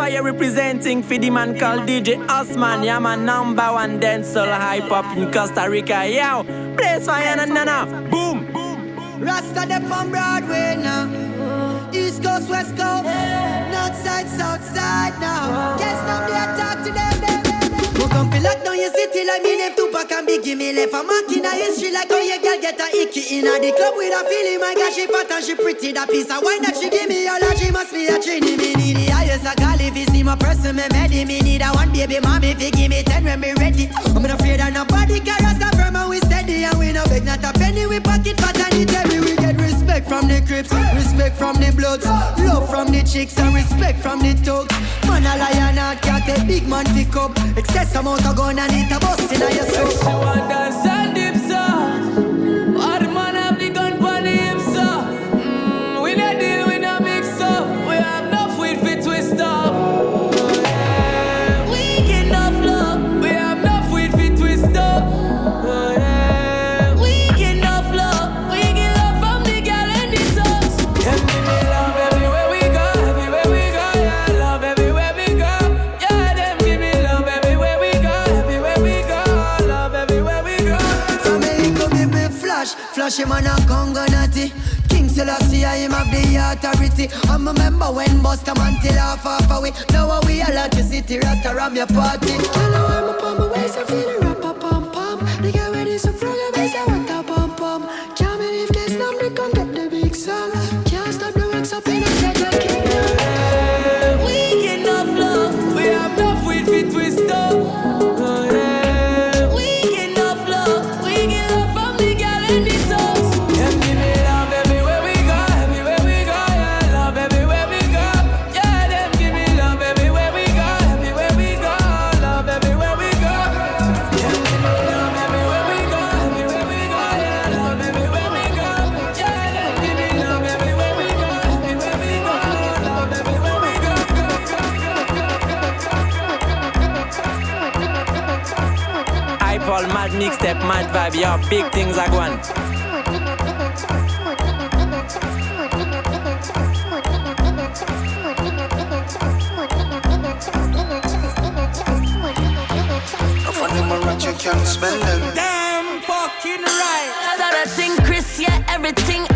Fire representing for the man called DJ Osman. Yeah, man, number one dancehall hype up in Costa Rica. Yo, Blaze Fire, na na na. Boom. Rasta them on Broadway now. East Coast, West Coast, North Side, South Side now. Guess now they talk to them, them. Who come feel lock down your city like me name Tupac and Biggie Me left a mark in a history like how your girl get a icky in a the club with a feeling My God she fat and she pretty That piece of wine that she give me all that she must be a trini Me need the highest I call if you see my person me ready Me need a one baby mommy if you give me ten when me ready. I'm not afraid of nobody Cause us firm and we steady And we no beg not a penny. We pocket fat and it heavy We get respect from the crips Respect from the bloods Love from the chicks And respect from the thugs. Man a lion cat a big man pick up Excess amount of gun and it a bust in your soul. She want dance and dip so Cause him on a Congo natty. King Selassie, him have the authority. I'm a member when Buster Mantle off off away Now we all at the city Rasta ram your party. I I'm up on my waist, I feel a rap pump pump. pom The guy when he's so frog, I mad vibe. Yo, big things are going. If I them a rat, you can't smell them. Damn fucking right. Saw that thing, Chris, yeah, everything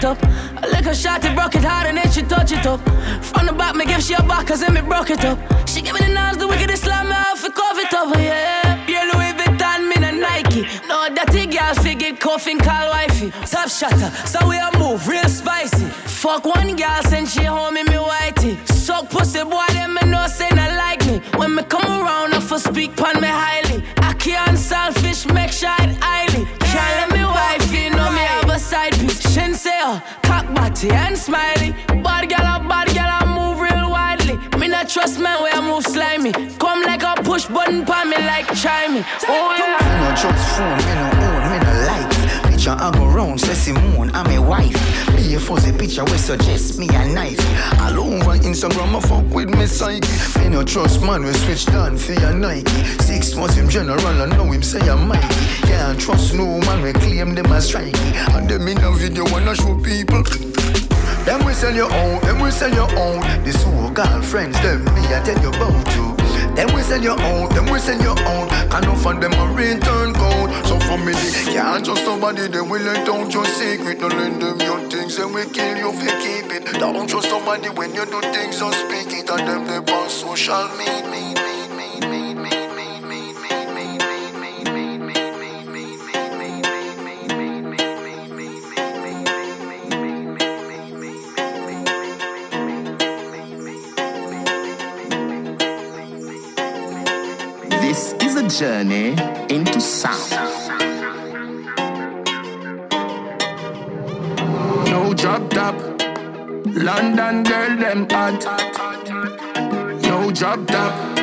it up. A little shot, it broke it hard and then she touch it up. From the back, me give she a back, cause then me broke it up. She give me the nose, the wickedest slam, me out for cover it up, yeah. Yeah, Louis Vuitton, me no Nike. No, dirty girl, figure coughing, call wifey. Top shatter, so we a move, real spicy. Fuck one girl, send she home in me whitey. Suck pussy, boy, cock body and smiley. Bad girl, a bad girl, I move real widely. Me not trust man where I move slimy. Come like a push button pon me like chimey. Oh, oh yeah. Me no trust phone, me no own, me no like it. Picture I go round, say Simone, I'm a wife. Be a fuzzy picture we suggest me a knife. All over Instagram, I fuck with me psyche. Me no trust man, we switch down for your Nike. Six months him general, I know him say I'm mighty. Can't trust no man, we claim them as strikey. And them in a video wanna show people. Them we sell your own, them we sell your own. The so-called friends, them me I tell you about you. Them we sell your own, them we sell your own. No for them a return code. So family can't trust somebody, they will let out your secret. Don't lend them your things, and we kill you if you keep it. Don't trust somebody when you do things, don't speak it. And them they boss social media. Journey into sound. No drop top. London girl, them hot. No drop top.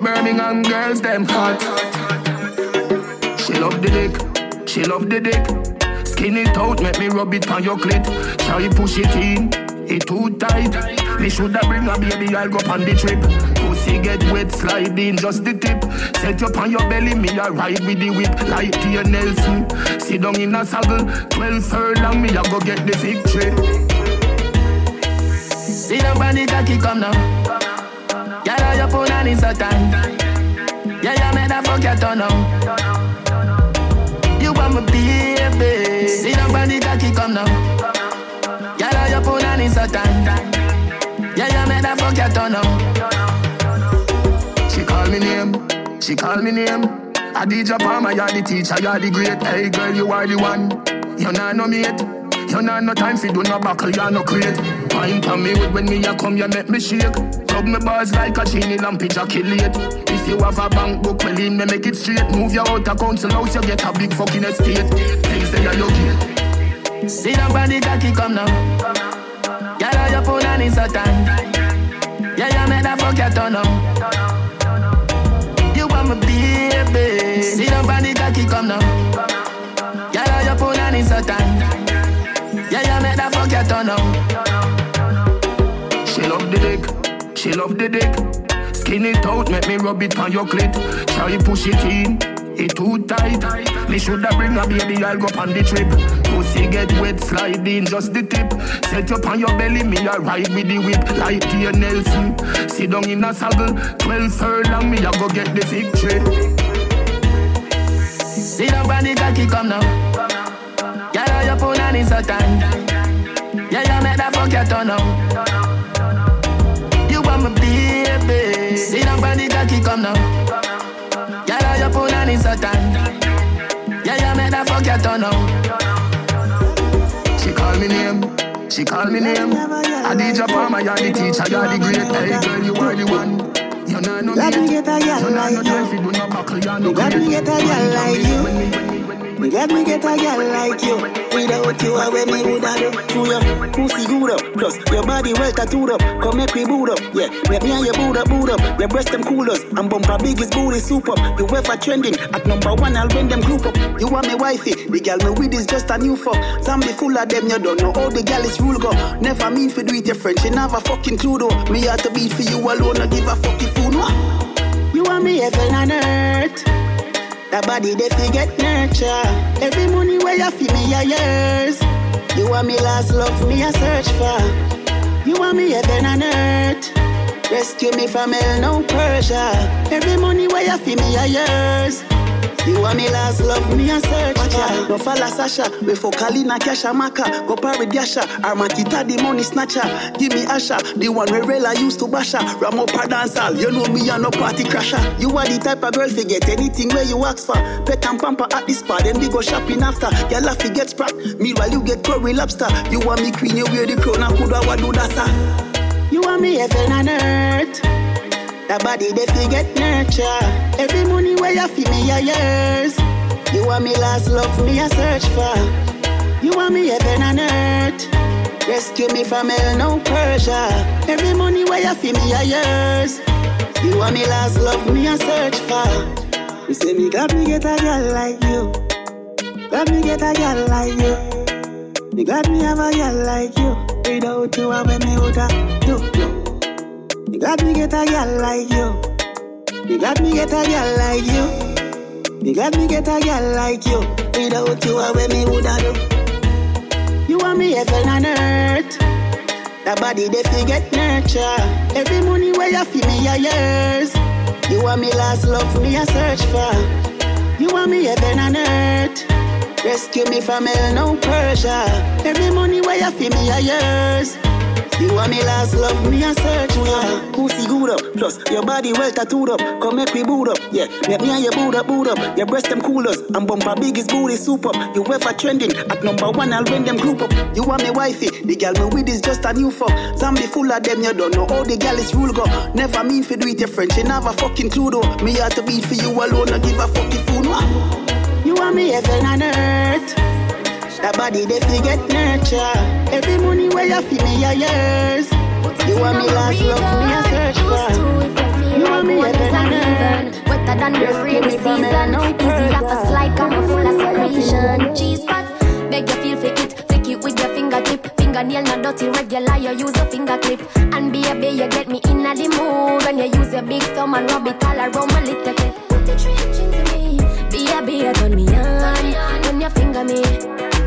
Birmingham girls, them hot. She love the dick. She love the dick. Skin it out, make me rub it on your clit. Try push it in, it too tight. Me shoulda bring a baby, I'll go on the trip. Pussy get wet, slide in just the tip. Set you on your belly, me a ride with the whip like Tia Nelson. Sit down in a saddle, twelve furlong, me a go get the victory. See down on the cocky, come now. Girl, your punani so tight. Yeah, yeah, make that fuck your turn on You want my baby. Sit down on the cocky, come now. Girl, your punani so tight. Yeah, yeah, make that fuck your turn on. Me name, she call me name. I DJ Palmer, you're the teacher, you're the great. Hey girl, you are the one. You're not no mate. You not no time for do no buckle, you no crate. Pine for me with when me a come, you make me shake. Rub me bars like a chini lamp, ejaculate. If you have a bank book, well, in me make it straight. Move your out of council house, you get a big fucking estate. Things they are your gate. See body cocky come now. Girl, your punani so tight. Yeah, you make that fuck your turn on. Baby. See the cocky come now. Girl, your punani so tight. Yeah, you make that fuck your turn on. She love the dick. She love the dick. Skin it out, make me rub it on your clit. Try push it in, it too tight. Me shoulda bring a baby, I'll go on the trip. Pussy get wet, slide in just the tip. Set you on your belly, me a ride with the whip like Tia Nelson. Sit down in a saddle, twelve furlong, me a go get the victory. See down on the cocky, come now. Yeah, your punani so tight. Yeah, you make that fuck your turn on. Sit down on the cocky, come now. Girl, your punani so tight. Yeah, you make that fuck your turn on. She call me name. She call me name. I DJ Palmer, you're the teacher, you're the great. Hey girl, you are the one. You're not no Let me get a girl like you. Let me get a girl like you. Me glad me get a girl like you. Without you, I when me woulda do. To your pussy good up, plus your body well tattooed up. Come make me boot up, yeah. Let me and your boot up, boot up. Your breast them cool us, and bumper biggest booty soup up. You ever trending at number one, I'll win them group up. You are me wifey, the girl me with is just a new fuck. Zombie full of them, you don't know all the girl is rule go. Never mean for do it your friend, she never fucking clue though. Me have to beat for you alone, I give a fucking fool. You are me heaven and earth. That body they forget nurture. Every money where you feel me a yours. You want me last love me a search for. You want me heaven and earth. Rescue me from hell, no pressure. Every money where you feel me a yours. You want me last love, me a search for. No falla Sasha, we for Kalina Kasha Maka. Go parry Dasha, Armakita the money snatcher. Give me Asha, the one where Rela used to basha. Ramo dancehall, you know me a no party crasher. You are the type of girl forget anything where you ask for. Pet and pamper at the spot, then we go shopping after. Girl have to get sprat, meanwhile you get curry lobster. You want me queen, you wear the crown, I coulda what do that sir. You want me heaven and earth that body they forget nurture. Every money where you feel me a yours. You want me last love me a search for. You want me heaven and earth. Rescue me from hell, no pressure. Every money where you feel me a yours. You want me last love me a search for. You say me glad me get a girl like you. Glad me get a girl like you. Me glad me have a girl like you. Without you, I when me woulda do. Me glad me get a girl like you. Me glad me get a girl like you. Me glad me get a girl like you. Without you, I me woulda do. You want me heaven and earth. That body they forget nurture. Every money where you feel me a yours. You want me last love me a search for. You want me heaven and earth. Rescue me from hell, no pressure. Every money where you feel me a yours. You want me last love, me a search for Pussy good up, plus your body well tattooed up. Come make me boot up, yeah. Make me and your boot up, boot up. Your breast them coolers And bumper biggest booty soup up. You ever trending At number one I'll win them group up. You want me wifey The girl me with is just a new fuck. Zombie full of them you don't know All the girl is rule go. Never mean for do it your friend She never fucking clue though. Me have to be for you alone I give a fucking fool You want me heaven and earth that body they forget nurture. Every money where you feel me a yours. You want me last love me a search for. You want me and earth. Wetter than the rainy season. Easy off a slide, come full of secretion. Cheese pot Beg you feel for it, take it with your fingertip. Fingernail not dirty, regular, you use a finger clip. And baby, you get me in the mood when you use your big thumb and rub it all around my little bit. Put the trench into me, baby, turn me on when you finger me.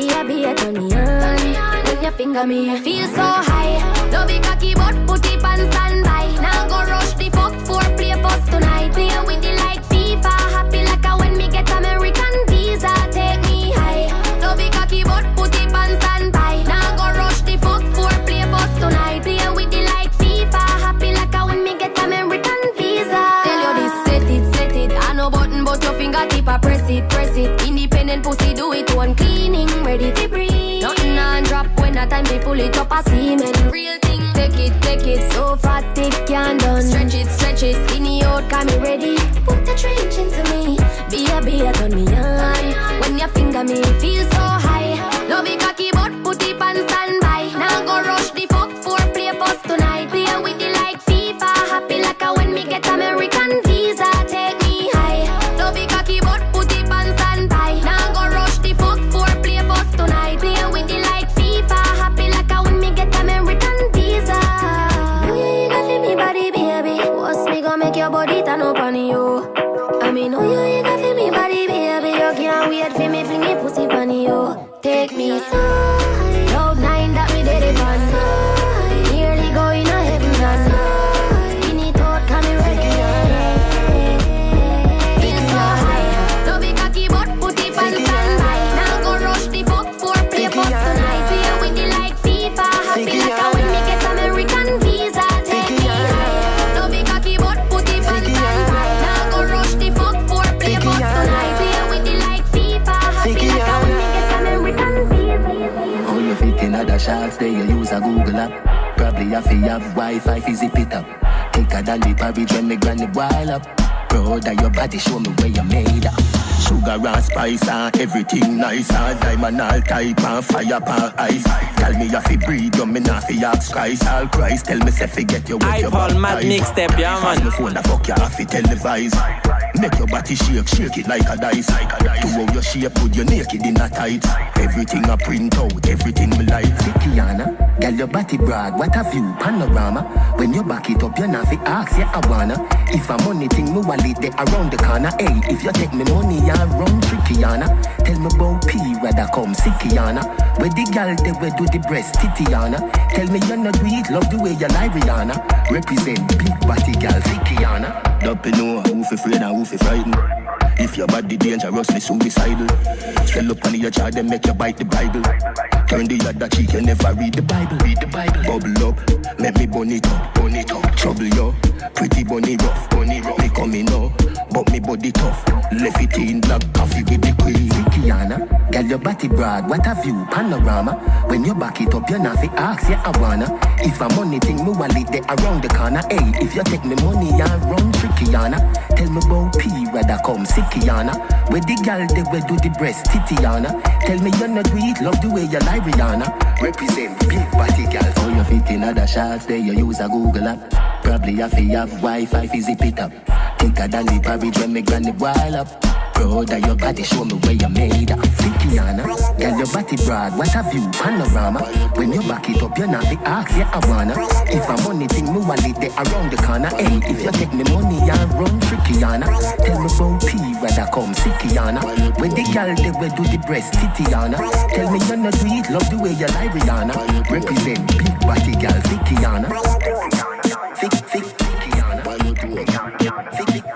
Me, baby, turn me on when you finger me. Feel so high, no be cocky but put it on standby. Now go rush the fuck for play post tonight. Play with the pull it up a semen. Real thing, take it, take it. So fat it can done. Stretch it, stretch it. Skinny out, come me ready. Put the trench into me. Be a be a turn me on. When you finger me, feel app. Probably have Wi-Fi fi zip it up. Thicker than the porridge when me granny boil up. Brother, your body show me where you made up. Sugar and spice and everything nice and diamond all type and fire pan ice. Tell me you fi breathe, you me not fi ask Christ all Christ. Tell me say fi get your I Paul Mad mixtape, yeah Pass man. me phone, the fuck you have to televise. Make your body shake, shake it like a dice. To how your shape, put your naked in a tight. Everything I print out, everything me like. Kiana, girl your body broad, what a view, panorama. When you back it up, you not fi ask, yeah I wanna. If a money thing, me wallet there around the corner. Hey, if you take me money, you run trickyana. Tell me about P, whether come sickyana. Where the girl they where do the breast titiana. Tell me you not do it, love the way you lie Rihanna. Represent big body girl, sickyana. Don't you know who fi afraid and who fi frightened. If your body dangerously suicidal, swell up on your child, then make you bite the Bible. Turn the other cheek, you never read the Bible. Read the Bible. Bubble up, let me bun it up, bun it up. Trouble you, pretty bunny rough, bunny rough. Me coming up, but me body tough. Left it in black coffee with the queen. Kiana, girl your body broad, what a view, panorama. When you back it up, you not fi ask, yeah I wanna. If a money thing, me wallet there around the corner. Hey, if you take me money, you run trickyana. Tell me about P, whether come sickyana. Where the girl they where do the breast titiana. Tell me you're not it, love the way you lie Rihanna. Represent big body girl. How you fit in other shots, there you use a Google app. Probably have to have Wi-Fi fi zip it up. Thicker than the porridge when me granny boil up. Brother, your body show me where you made up. Kiana, girl, your body broad, what a view, panorama. When you back it up, you're not the ask, yeah I wanna. If a money thing, me wallet there around the corner. Hey, if you take me money, I run trickyana. Tell me about P, whether come sickyana. When the girl they where do the breast titiana. Tell me you're not it, love the way you lie Rihanna. Represent big body girl, Kiana. Thick, thick, Kiana. Thick, thick, thick, Kiana.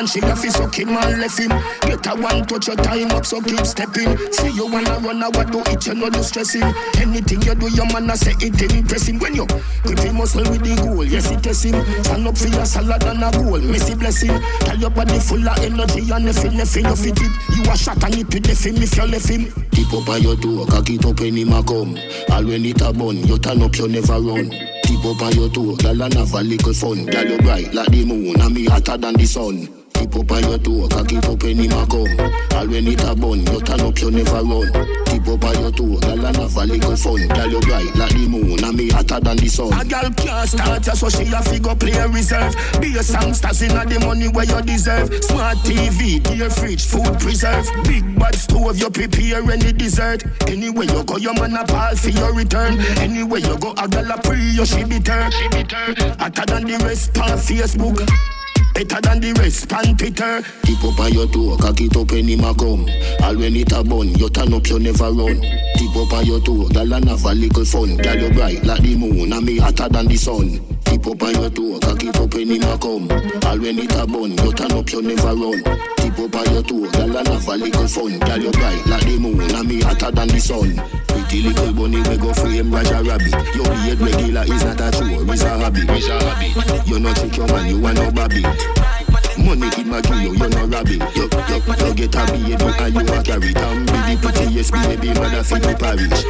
Man, she have to suck him and left him. Get a one touch your time up, so keep stepping. See you wanna run, I what do it, you know do stressing. Anything you do, your man I say it impress him. When you grip him muscle with the goal, yes it test him. Stand up for your salad and a goal, missy blessing. Tell your body full of energy and nothing, nothing you fit it. You a shot and it with the film if you left him. Tip up on your door, cock it up when him a come. All when it a bun, you turn up, you never run. Tip up on your toe, girl and have a little fun. Girl you bright like the moon, and me hotter than the sun. Tip up on your toe, cock it up any ma come. All when it a bun, you turn up, you never run. Tip up on your toe, girl and have a little fun. Girl you bright like the moon, and me hotter than the sun. A girl can't start ya, so she a figure play a reserve. Be a songsters inna the money where you deserve. Smart TV, dear fridge, food preserve. Big bad stove, you prepare any dessert. Anywhere you go, your man a ball for your return. Anywhere you go, a girl a pre, you she be turn. She be turn. Hotter than the rest on Facebook. Better than the rest, pan Peter. Tip up on your toe, cock it up any ma come. All when it a bun, you turn up, you never run. Tip up on your toe, girl and have a little fun. Girl you bright like the moon, and me hotter than the sun. Tip up on your toe, cock it up any ma come. All when it a bun, you turn up, you never run. Tip up on your toe, girl and have a little fun. Girl you bright like the moon, and me hotter than the sun. Pretty little bunny we go frame Raja Rabbit. Your beard regular is not a chore, it's a hobby. It's a hobby. You no chick your man, you want no baby. Money in my you, oh, you no rabbit. You, you, you get a baby and you a carry down. Be the prettiest baby mother for the parish.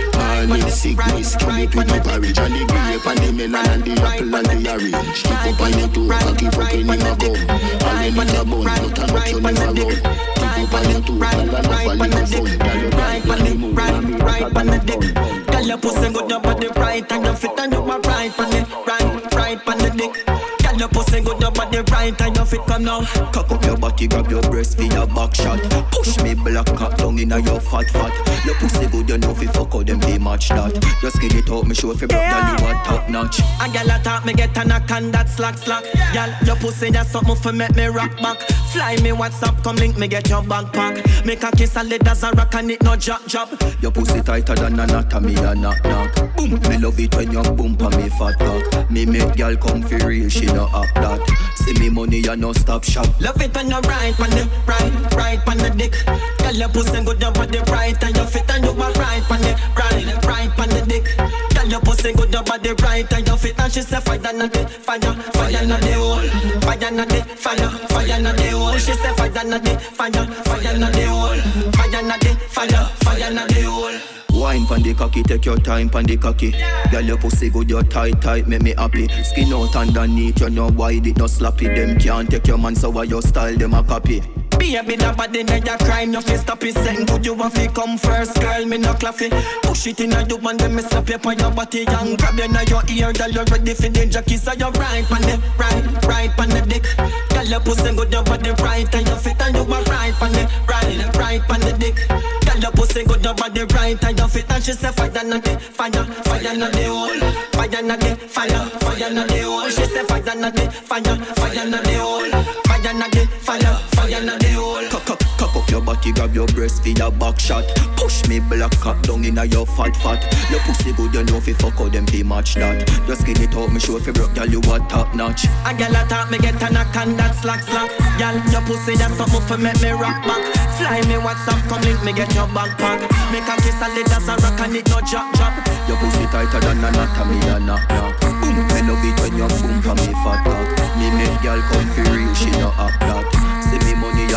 Morning sickness, kill it with the porridge. And the grape and the melon and the apple and the orange. Keep up on your toe, cock it up in my gum. All in the bun, you turn up, you never run. Keep up on your toe, and have a little fun. Girl, you right on the and me right on the dick. Girl, your pussy good, your body right and your fit and you are right on it, right, right on the dick. Your pussy good, your body right and your fit come now. Cock up your body, grab your breast for your back shot. Push me black cock down inna your fat fat. Your pussy good, you know fi fuck out them be match that. Just get it out, me show fi broke down you a top notch. A girl a talk, me get a knock and that slack slack. Girl, your pussy just something for make me rock back. Fly me WhatsApp, come link me get your backpack. Make a kiss lead as a rock and it no drop drop. Your pussy tighter than a knot and me a knock knock. Boom, me love it when you bump on me fat cock. Me make girl come fi real, she no act that. See me money, you no stop shop. Love it when you right on the right, right on the dick. Girl, your pussy good, your body right and your fit and you are right on the right, right on the dick. Girl, your pussy good, your body right and your fit and she say fire na the fire, fire na the hole, fire na the fire, fire na the hole. She say fire na the fire, fire na the hole, fire na the fire, fire na the hole. Wine pon the cocky, take your time pon the cocky. Girl, your pussy good, your tight tight, make me happy. Skin out underneath, you know wide it no sloppy. Them can't take your man, so why your style them a copy. Baby, that body that you crime, you fi stop it. Saying good, you want fi come first, girl. Me no claffy. Push it in a you and then me slap you on your body and grab you in your ear, girl. You ready for the jockey, so you right on the right, right on the dick. Girl, your pussy good, your body right and you fit and you are right on the right, right on the dick. Girl, your pussy good, your body right and you fit and she say fire na the fire, fire na the hole, fire na the fire, fire na the hole. She say fire na the fire, fire na the hole, fire na the fire, fire na the hole. Cock up, cock up your body, grab your breast for your back shot. Push me black cock down inna your fat fat. Your pussy good, you know fi fuck out them fi match that. Just skin it out, me show fi broke, girl you a top notch. A girl a talk, me get a knock and that slack slack. Girl, your pussy that's something for make me rock back. Fly me WhatsApp, come link me get your backpack. Make a kiss a lid as a rock and it no drop drop. Your pussy tighter than a knot, me a knock knock. Boom, me love it when you boom for me fat cock. Me make girl come fi real, she no act that.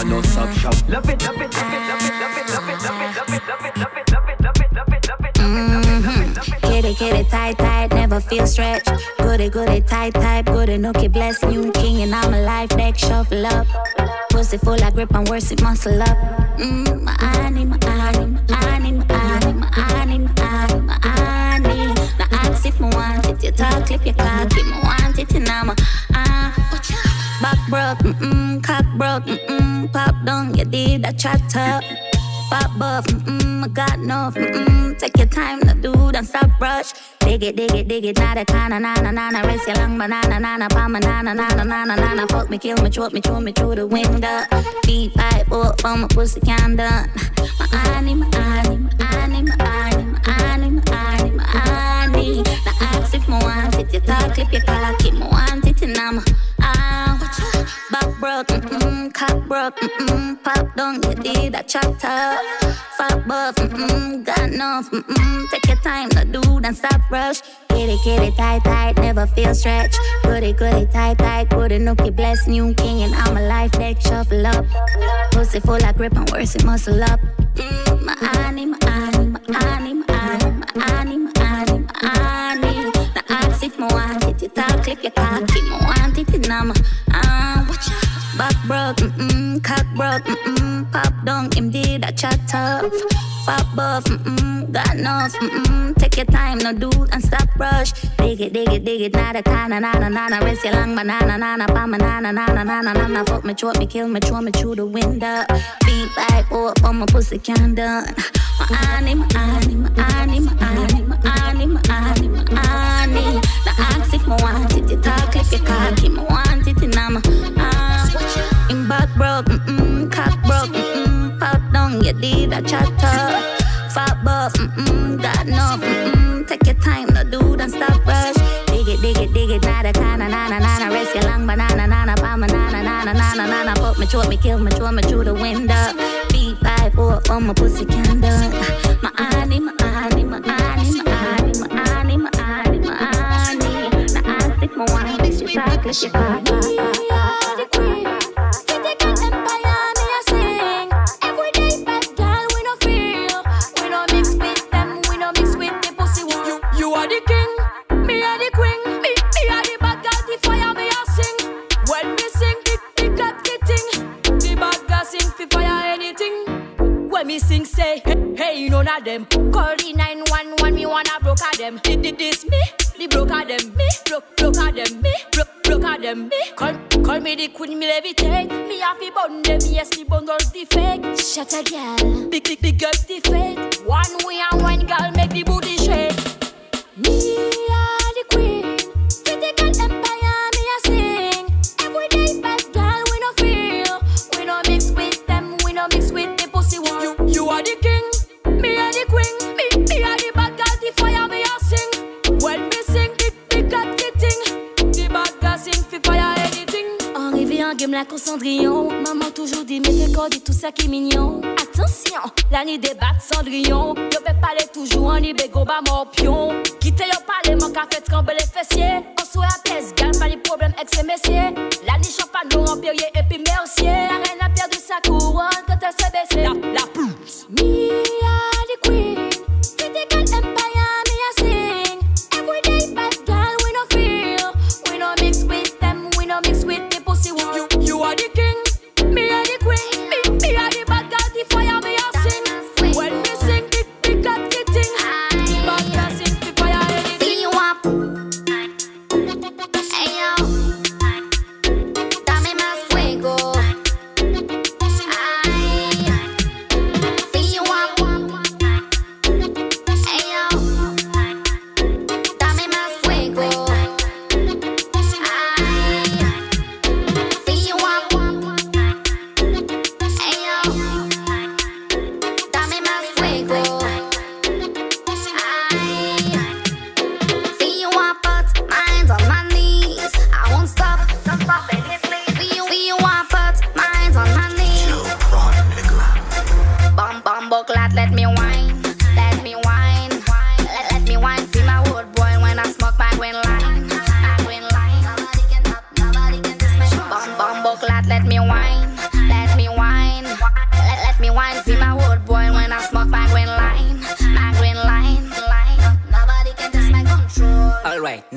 See me money, you no stop shop. Love it, love it, love it, love it, love it, love it, love it, love it, love it, love it, love it, love it, love it, love it, Mm-hmm. Kitty, kitty, tight, tight, never feel stretched. Goody, goody, tight, tight, goody, nookie, bless new king, and I'm a life deck, shuffle up. Pussy full of grip and worse, it muscle up. Mmm, my honey, my honey, my honey, my honey, my honey, my honey, my honey. Now ask if me want it, you talk, clip your cock, if me want it, and I'm a, ah, Back broke, mm-mm, cock broke, mm-mm, pop down, you did a chat up. Pop buff, mm-mm, I got enough, mm-mm. Take your time to do, don't stop rush. Dig it, dig it, dig it, not a kinda, nana, nana. Race your long banana, nana, palm banana, nana, nana, nana. Fuck me, kill me, choke me, chew me through the window. Feet fight, four, for my pussy can done. My honey, my honey, my honey, my honey, my honey, my honey, my honey. Now ask if me want it, you talk, clip your cock, keep me want it, and I'm. Back broke, mm-mm, cock broke, mm-mm, pop down, you did a chop top. Fuck buff, mm-mm, got enough, mm-mm, take your time to do, don't stop rush. Kitty, kitty, tight, tight, never feel stretch. Goody, goody, tight, tight, goody, nookie, bless new king, and I'm a life deck, shuffle up. Pussy full of grip and worse, it muscle up. Mm, my honey, my honey, my honey, my honey, my honey, my honey, my honey. Now ask if me want it, you talk, clip your cock, keep me want it numb. Ah, watch out. Back broke, mm-mm, cock broke, mm-mm, pop down, MD, that chat tough. Pop buff, mm-mm, got enough, mm-mm, take your time, no dude, and stop rush. Dig it, dig it, dig it, not a kinda, nada, nada, rest your long banana, nana, pa, banana, nana, nana, nana, fuck me, chop me, kill me, chop me through the window. Beat back up on my pussy, can done. My anim, anim, anim, anim, anim, anim, anim, anim, the ox if my one you cocky, me want it, and I'm ah. In back broke, mm-mm, cock broke, mm-mm, pop down, you did a chatter. Fat buff, mm-mm, got enough, mm-mm, take your time, no do, don't stop rush. Dig it, dig it, dig it, nada, kinda, nana, nana, rest your long banana, nana, palm, nana, nana, nana, nana, put me, choke me, kill me, throw me through the window. Beat five, four, for my pussy candle. My annie, my annie, my annie, are the bad them. Call the 911, me wanna broker them. Did this me? The broker them, me, broke, broker them, me, broke, broker them, me. Call, call me the queen, me levitate. Me have to bun them, yes, me bundles the fake. Shut a girl, big, big, big up the fake. One way and one girl make the booty Arrivé en game la Cendrillon. Maman toujours dit mais fais quoi dit tout ça qui est mignon. Attention, la nuit des battes Cendrillon. Yo peux parler toujours en libégo bas morpion Quittez yo parler mon café tremble les fessiers. On soit à thèse, gagne pas les problèmes ex et messieurs. La nuit champagne nous empirier et puis mercier La reine a perdu sa couronne quand elle s'est baissée. La, la pute. Me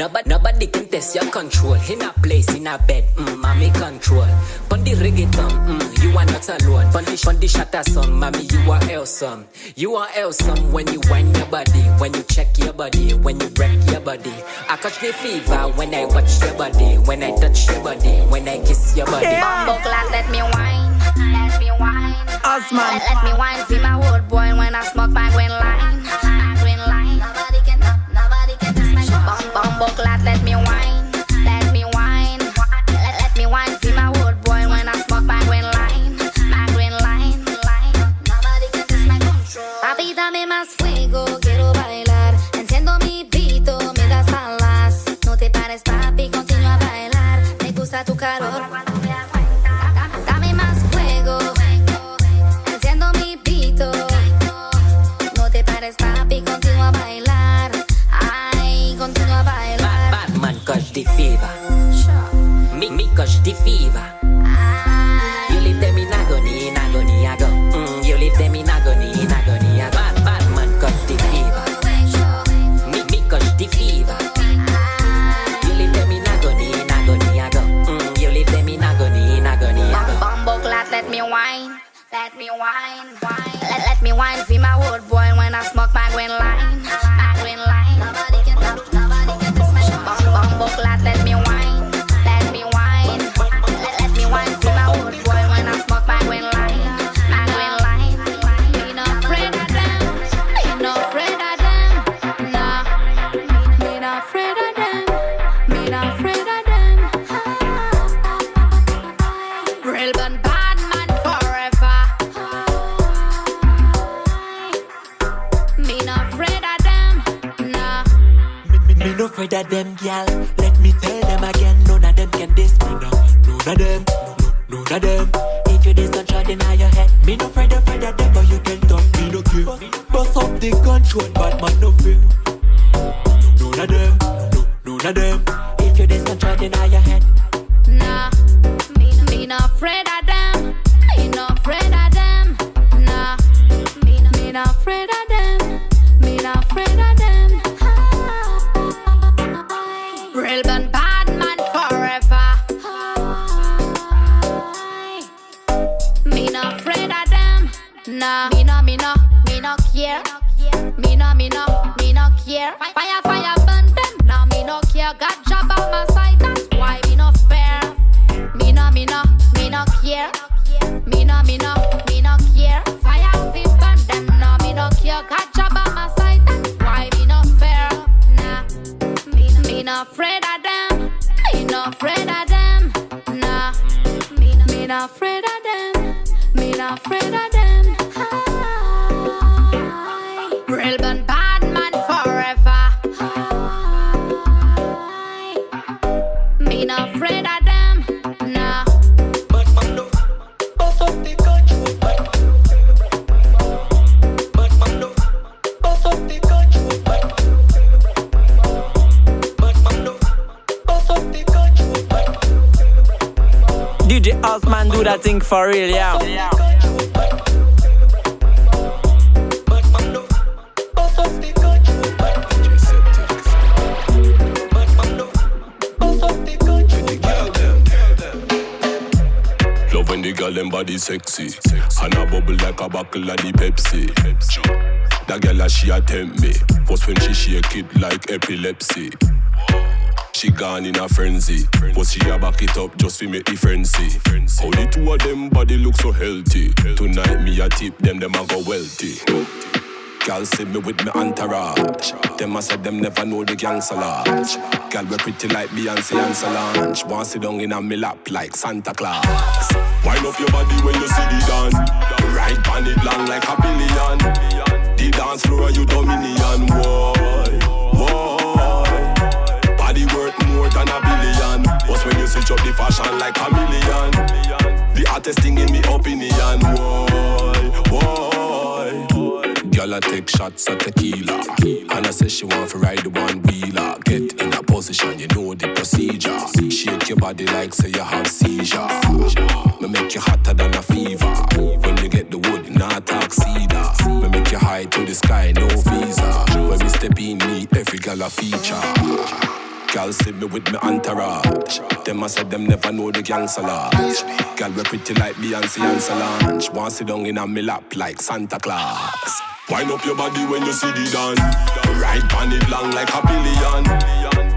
nobody, nobody can test your control. In a place, in a bed, mm, mommy control. Pon the reggaeton, mm, you are not alone. Pon the, pon the shatter song, mommy, you are awesome. You are awesome when you wind your body, when you check your body, when you break your body. I catch the fever when I watch your body, when I touch your body, when I kiss your body. Bumbo clad, let me wine, let me wine. Osman. Let, let me wine, feel my wood boy when I smoke my green line, let me wine, let me wine. Let, me feel my boy when I smoke my green line, my green line. Nobody my control. Dame más fuego, quiero bailar. Enciendo mi me das. No te pares, papi, continúa a bailar. Me gusta tu calor. Man catch the fever. Me, me Girl see me with me entourage. Them I said them never know the gangster lodge. Girl we pretty like Beyonce and Solange. Want sit down in a me lap like Santa Claus. Wind up your body when you see the dance. Right on it long like a billion. The dance floor you dominion. Boy, boy. Body worth more than a billion. But when you switch up the fashion like a million. The hottest thing in me opinion. Boy. Girl, I take shots at tequila. And I say she want to ride the one wheeler. Get in a position, you know the procedure. Shake your body like say you have seizure. Me make you hotter than a fever. When you get the wood, not cedar. Me make you high to the sky, no visa. When we step in, me every girl a feature. Girl see me with me entourage. Them I said them never know the gangster lodge. Girl we pretty like Beyonce and Solange. Want sit down in a me lap like Santa Claus. Wind up your body when you see the dance. Right on it long like a billion.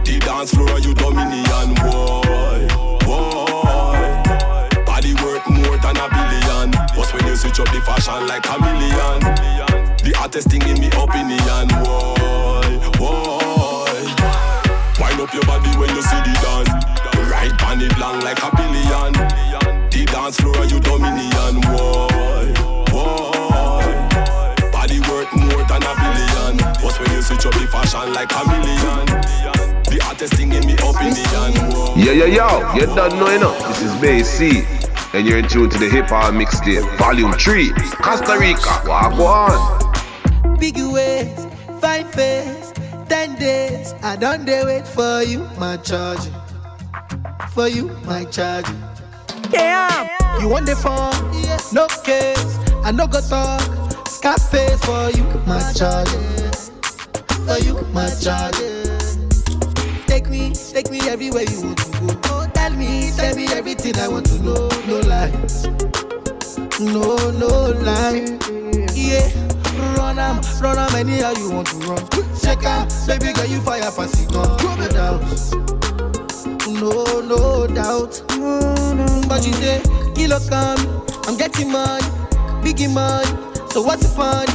The dance floor you dominion, boy, boy. Body worth more than a billion. But when you switch up the fashion like a million, the hottest thing in me opinion, boy, boy. Wind up your body when you see the dance. Right on it long like a billion. The dance floor you dominion, boy, boy. Body worth more than a billion. But when you switch up the fashion like a million, the hottest thing in me opinion, boy. Yeah, yeah, yo, you don't know, you know. This is Bay C, and you're in tune to the Hip Hop Mixtape, Volume 3, Costa Rica. Walk on. Big ways, fine face, ten days. I don't dare wait for you, my charge. For you, my charge. Yeah. You want the phone? No case. I no go talk. Scarface for you, my charge. For you, my charge. Take me, take me everywhere you want to go. Oh, tell me, tell me everything I want to know. No lies. No, no lie. Yeah. Run am, run am anyhow you want to run. Check out, baby girl, you fire pass it gun. No doubt. No, no doubt. But you say, kilo come, I'm getting money, biggie money. So what's the fun?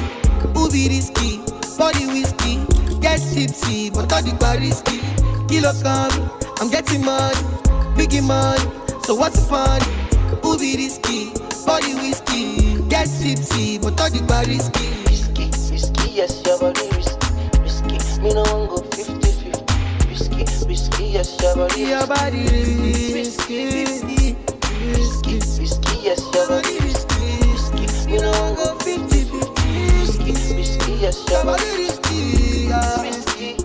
Who be risky? Body whiskey, get tipsy, but all the risky. Kilo come, I'm getting money, biggie money. So what's the fun? Who be risky? Body whiskey, get tipsy, but all the risky. Risky, risky, yes, your body risky, risky. Me no one go 50 50. yes, your body Your body risky, risky, risky, risky, yes, your body risky, risky. You know go 50, 50, risky, risky, yes, your body risky, risky.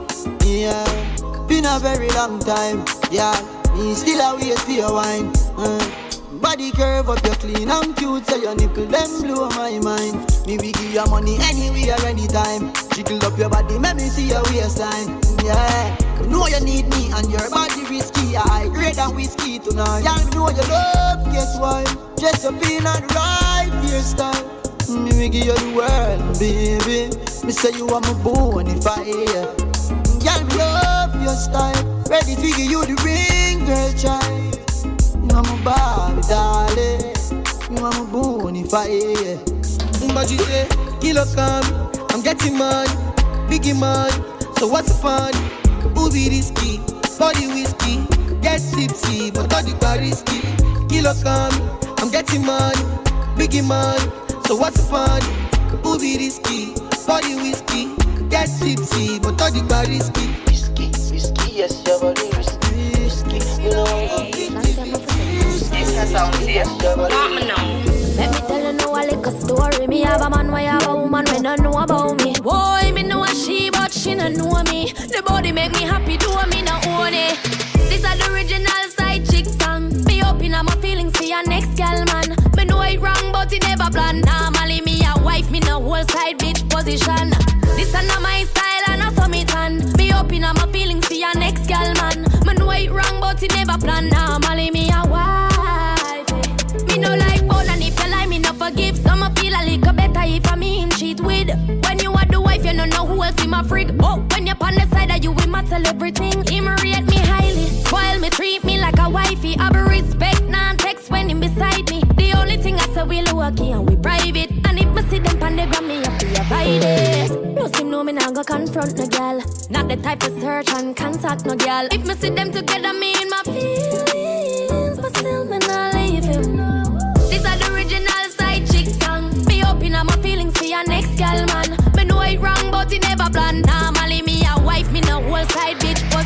Yeah, been a very long time, yeah. Me still a wait for your wine. Uh. Body curve up, you're clean and cute, so your nipple them blow my mind. Me we give you money anywhere, anytime. Jiggle up your body, make me see your waistline. Yeah, you know you need me and your body risky. I great than whiskey tonight. Y'all know you love, guess why? Just up in and right hairstyle. Me we give you the world, baby. Me say you are my I hear. Y'all love your style. Ready to give you the ring, girl, child. Darling. You are my bonfire. But say, kilo come, I'm getting money, biggie money. So what's the fun? Booby risky, body whiskey, get tipsy, but all the bar risky. Kilo come, I'm getting money, biggie money. So what's the fun? Booby risky, body whiskey, get tipsy, but all the bar risky, Let me tell you now a little story. Me have a man, why have a woman when I know about me. Boy, me know a she, but she no know me. The body make me happy, do me no own it. This is the original side chick song. Me open up my feelings for your next girl, man. Me know it wrong, but it never plan. Normally me a wife, me no whole side bitch position. This is not my style, and I saw me tan. Me open up my feelings for your next girl, man. Me know it wrong, but it never plan. Normally me if I mean cheat with. When you are the wife, you don't know who else in my frig. Oh, when you're on the side of you, we might tell everything. Him rate me highly, spoil me, treat me like a wifey. I be respect, non text when him beside me. The only thing I say we low key and we private. And if me see them pan the gram, me have to avoid it. No seem no me nah go confront no girl. Not the type of search and contact no girl. If me see them together, me in my feelings,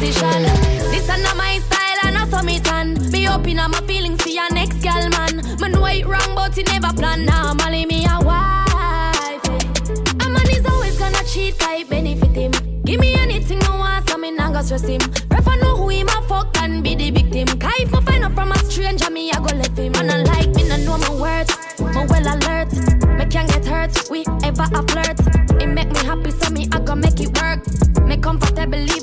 position. This is not my style, and I saw me tan. Me open up my feelings for your next girl, man. Know it wrong, but it never plan. Normally me a wife. Eh. A man is always gonna cheat, I benefit him. Give me anything I want, so me nah go stress him. Prefer know who him a fuck and be the victim. Cause if me find out from a stranger, me I go left him. And I like me, no know my words. Me well alert, me can't get hurt. We ever a flirt. It make me happy, so me I go make it work. Me comfortable, leave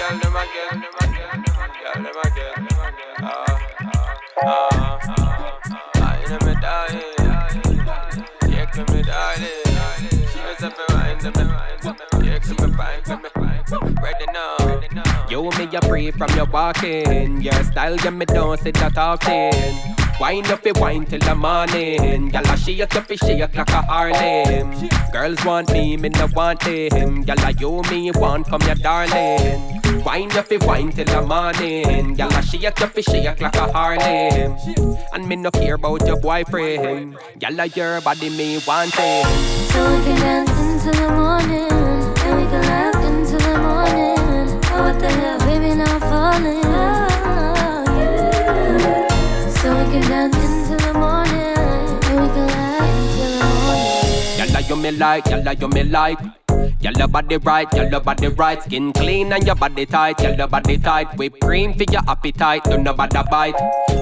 Girl them again. Girl them again. Ah, ah, ah. I know me darling. Yeah, come me darling. She was up and wine to me. Yeah, come me fine to me. Ready now. You me a pray from your walking. Your style, yeah, me don't sit that often. Wind up your wine till the morning. Gyal a shake up, shake like a Harlem. Girls want me, me no want them. Gyal a you me want come your darling. Wind up your wine till the morning. Gyal a shake up, shake like a Harlem. And me no care about your boyfriend. Gyal a your body me want it. So we can dance into the morning, and we can laugh into the morning. Oh, what the hell, baby, now I'm falling. Oh, yeah. So we can dance into the morning, and we can laugh into the morning. Gyal a you me like, gyal a you me like. Your body right, your body right, skin clean and your body tight, your body tight. Whipped cream for your appetite, don't the bite.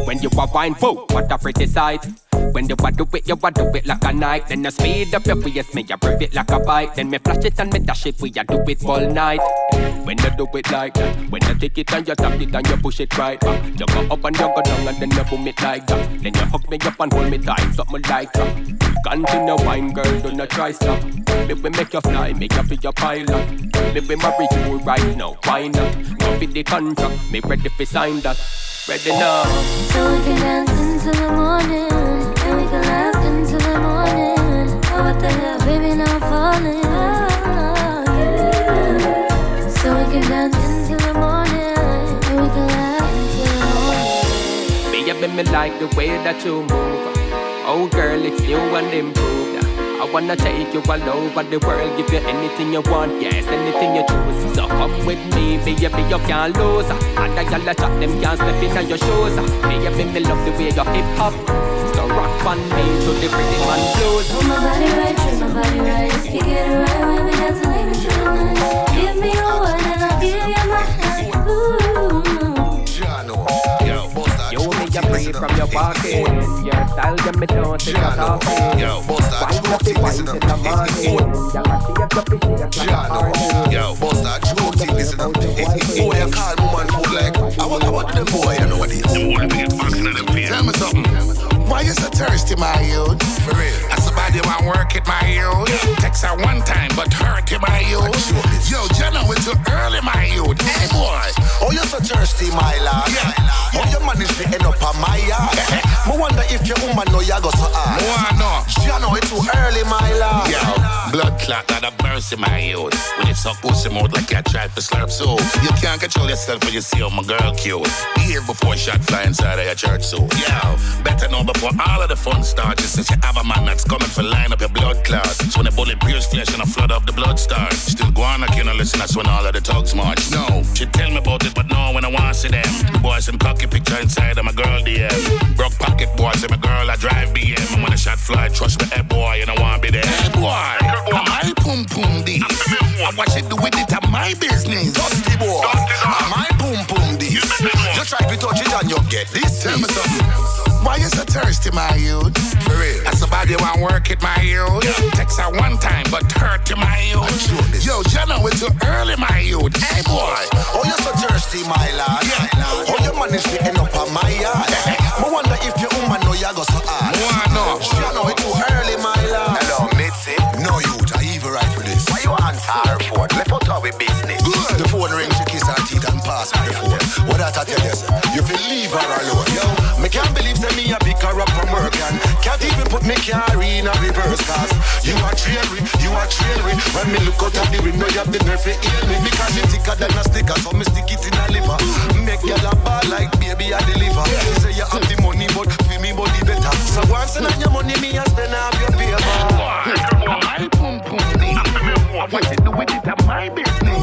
When you a wine, whoa, what a pretty sight. When you a do it, you a do it like a night. Then you speed up your pace, me a breathe it like a bike. Then me flash it and me dash it, we a do it all night. When you do it like that, when you take it and you tap it and you push it right back. You go up and you go down and then you boom it like that. Then you hook me up and hold me tight, something like that. Continue wine, girl, do not try stop. Let me make you fly, make you feel your pilot. Let Me marry you right now, why not? Go fit the contract, me ready for sign that. Ready now. So we can dance into the morning, baby, now I'm falling. So we can dance into the morning, and we can laugh into the morning. Me like the way that you move. Oh, girl, it's new and improved. I wanna take you all over the world, give you anything you want, yes, anything you choose. So come with me, baby, you can't lose. And I got chat, them can't step in on your shoes. Baby, me love the way you hip hop. So rock on me to the pretty man blues. Hold my body right, treat my body right. If You get it right when we dance and leave it through the night. Give me your word and I'll give you my hand. Ooh. You me a breathe from your pocket. Your style get me down to your talking. Yo, boss that Wine up the joking, wine listen till up. the morning. Y'all see your puppy, she a clap morning. Yo, boss that joking, listen up. Boy, you call woman fool like I want, I want them boy, you know what it is. Them boy, big boxing of them pain. Tell me something. Why you so thirsty, my youth? For real. I want work it, my youth. Text her one time, but hurt you, my youth. Yo, Jenna, it's too early, my youth. Hey, boy. Oh, you're so thirsty, my lad. Yeah. How you manage to end up on my yard? Me wonder if your woman know you go so hard. Why not? She know it's too early, my lad. Yo, blood clot, not a mercy, my youth. When it's suck pussy mouth like you try to slurp so You can't control yourself when you see how my girl cute. Year before shot fly inside of your church suit. Yo, better know before all of the fun starts. You since you have a man that's coming for line up your blood clots. So when the bullet pierce flesh and a flood of the blood starts. Still go on, I can't listen, that's when all of the thugs march. No, she tell me about it, but no, when I want to see them. The boys some cocky picture inside of my girl DM. Broke pocket boy, say my girl I drive BM. And when the shot fly, trust me, eh, eh, hey boy, and I want to be there. Hey boy, am I pum pum this? I watch it do with it, I'm my business. Dusty boy. Am I boom boom this? You try to touch it and you get this. Tell me something. You so thirsty, my youth? For real. That's somebody want work it, my youth. Text her one time, but hurt you, my youth. Yo, Jenna, it's too early, my youth. Hey, boy. Oh, you so thirsty, my lad. Yeah. Oh, How you manage to end up on my yard? Me wonder if your woman know you go so hard. Why not? Know it's too early, my lad. Hello, Mitzi. No, you, I even right for this. Why you answer her phone? Left out of with business. Good. The phone ring, she kiss her teeth and pass me the phone. What I tell you, sir? You feel leave her alone. Me car in a reverse cause you are trailing, you are trailing. When me look out of the window, you have the nerve to heal me because you thicker than a sticker, so me stick it in a liver. Make you a ball like baby I deliver. Say you have the money, but feel me body better. So once and on your money, me a spend half your paper. My pum pum this. What you do with it? My business.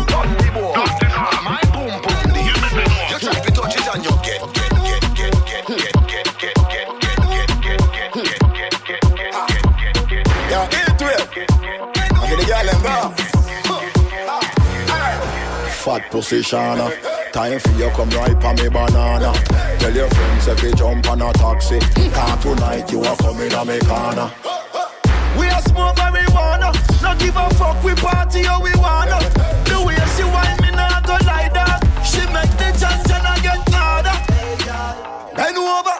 Fat Shana. Time for you come right on me banana. Tell your friends if you jump on a taxi. Can't tonight you are coming on me corner. We a smoke marijuana. Not give a fuck, we party how we wanna. The way she whine me nah go like that. She make the chance and I get harder. Bend over,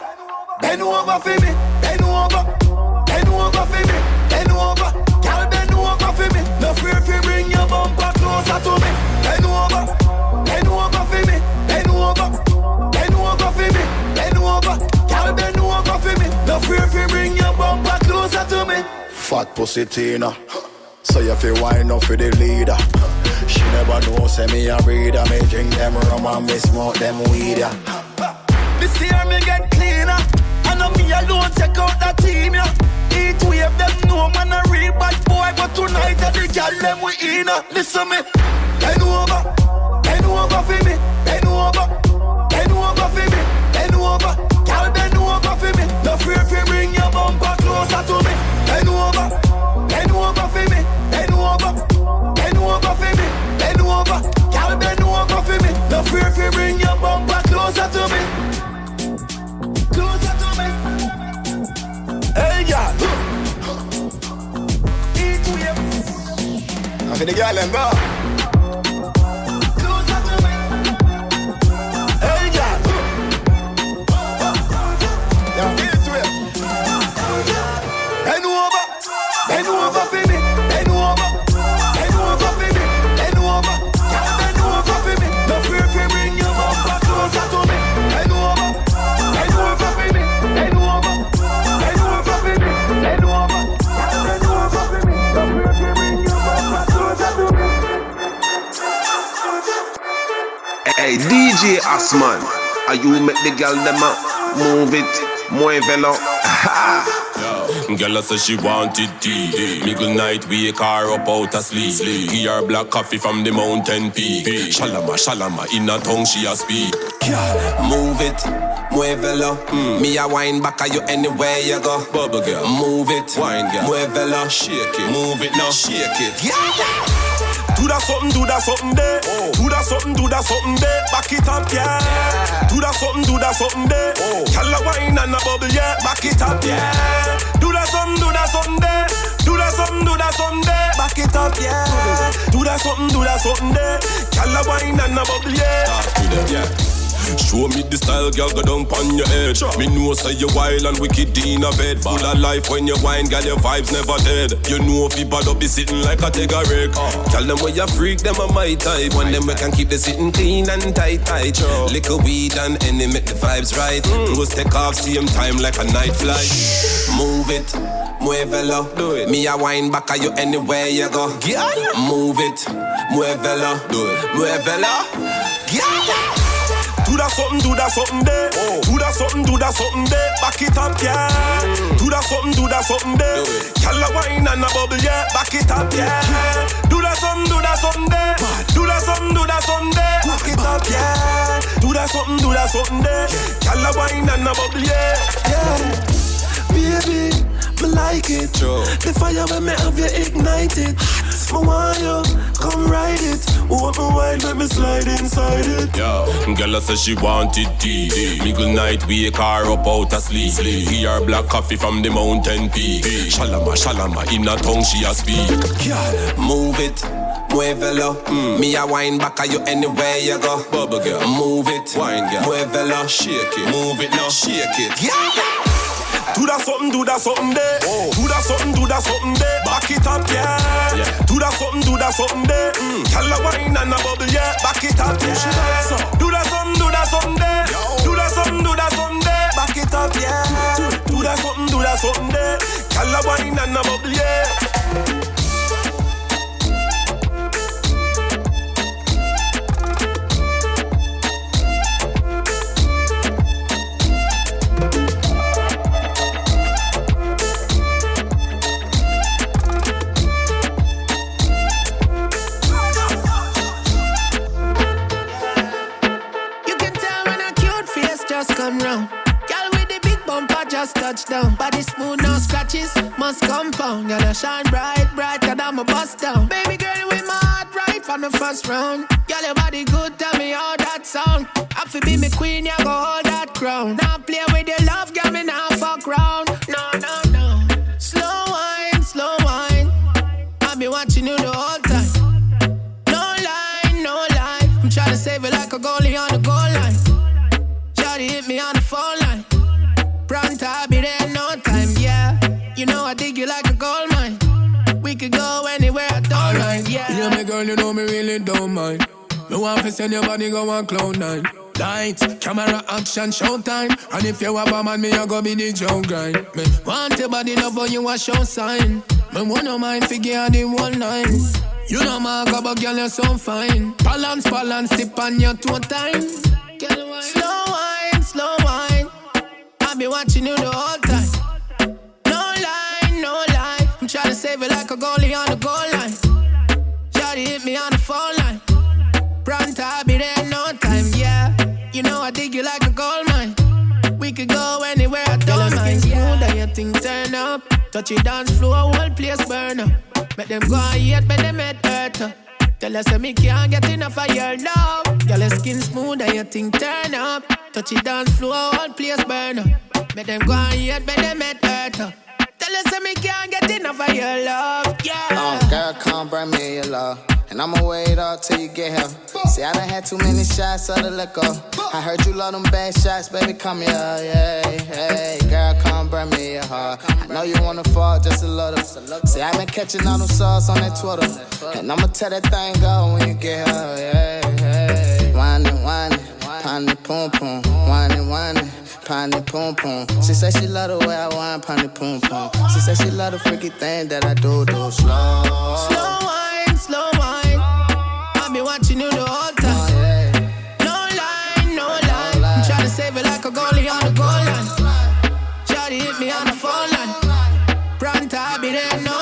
bend over for me. Bend over, bend over for me. For me. No fear if you bring your bumper closer to me. Fat pussy Tina. So you feel wine up for the leader. She never know, say me a breeder. Me drink them rum and me smoke them weed. Yeah. This year me get cleaner. I know me alone check out the team, yeah. Each wave them know man a real bad boy, but tonight I the girl them we in. Listen me, bend over, bend over for me, bend over, bend over for me, bend over, if you bring your bumper closer to me. Bend over, bend over for me, bend over, bend over for me, bend over, girl bend over for me. No fear you bring your bumper closer to me. Closer to me. Hey, girl. Each wave. I feel the girl and go. Hey, DJ Asman, are you make the girl them up? Move it, muévelo. Girl say she wanted tea. Middle night wake her up out of sleep. Give her black coffee from the mountain peak. Shalama, shalama, in a tongue she a speak. Move it, muévelo. Mm. Me a wine back at you anywhere you go. Bubble girl, move it, wine girl, muévelo. Shake it, move it now, shake it. Yeah. Do that something, do that something there. Oh. Do that something, do that something there. Back it up, yeah. yeah. Do that something, do that something there. Oh. Tell a wine and a bubble, yeah. Back it up, yeah. Do that something, do that something there. Do that something, do that something there. Back it up, yeah. Do that something, do that something there. Tell a wine and a bubble, yeah. Talk to them, yeah. Show me the style, girl, go down on your head. Sure. Me know say you wild and wicked in a bed. Full of life when you wine, girl, your vibes never dead. You know if you bad up, be sitting like a wreck. Uh. Tell them where you freak, them a my type. When them we can keep the sitting clean and tight, tight. Sure. Liquor weed and any make the vibes right. Mm. Close take off, same time like a night flight. Move it muévelo. Do it. Me a wine back at you anywhere you go. Yeah. Move it, muévelo. Do it. Muévelo. Yeah. Do that something, do that something there. Oh. Do that something, do that something there. Back it up, yeah. Mm. Do that something, do that something there. Tell a wine and a bubble, yeah. Back it up, yeah. Do that something, do that something there. Do that something, do that something there. Back it up, yeah. Do that something, do that something there. Tell a wine and a bubble, yeah. Yeah, baby. Me like it. The fire when me have you ignited. Me want you, come ride it. Me wine, let me slide inside it. Yo, girl say she wanted tea. Middle night wake her up out of sleep. sleep. Her black coffee from the mountain peak. Shalama, shalama, in a tongue she a speak. Girl, move it muévelo. Mm. Me a wine back at you anywhere you go. Bubble girl, move it, wine girl, muévelo, shake it, move it now, shake it. Yeah. Do that something, do that something there. Oh. Do that something, do that something there. Back it up, yeah. yeah. Do that something, do that something there. Mm. Tell a wine and a bubble, yeah. Back it up, yeah. Do that something, do that something there. Do that something, do that something there. Back it up, yeah. Do that something, do that something there. Tell a wine and a bubble, yeah. Just touchdown. Body smooth, no scratches, must compound. Gotta shine bright, bright, cause I'm bust down. Baby girl, with my heart right from the first round. Girl, your body good, tell me how that sound. I feel be me queen, yeah, go hold that crown. Now play with your Alright. yeah. Yeah, my girl, you know me really don't mind. Me want to send your body go on cloud nine. Lights, camera, action, showtime. And if you have a man, me I go be the jump grind. Me want your body love when you a show sign. Me wanna mind figure the one line. You know my but girl you're so fine. Balance, balance, tip on your two time. Slow wine, slow wine. I be watching you the whole time. No lie, no lie. I'm trying to save it like a goalie on the goal. To hit me on the phone line. Pronto, I'll be there no time, yeah. You know I dig you like a gold mine. We could go anywhere, I don't mind. Smooth and your thing turn up. Touch your dance floor, whole place burn up. Make them go and hate, make them head hurt up. Tell us that me can't get enough of your love. Girl, your skin smooth and your thing turn up. Touch it dance floor, whole place burn up. Make them go and hate, make them head hurt up. Tell us that me can't get enough of your love. Yeah. Oh, girl, come bring me your love. And I'ma wait up till you get here. See, I done had too many shots of the liquor. I heard you love them bad shots, baby, come here, yeah, hey. Girl, come bring me your heart. I know you wanna fall just a little. See, I been catching all them sauce on that Twitter. And I'ma tell that thing go when you get here, yeah, hey. Whining, whining, Pani pom pom, whining, whining, pani pom pom. She said she love the way I whine, pani pom pom. She said she love the freaky thing that I do, do slow. Slow whine, slow whine. I be watching you the whole time. Oh, yeah. No line, no line. No oh, I'm trying to save it like a goalie on the goal line. Try to hit me on the phone line. Pronto, I be there, no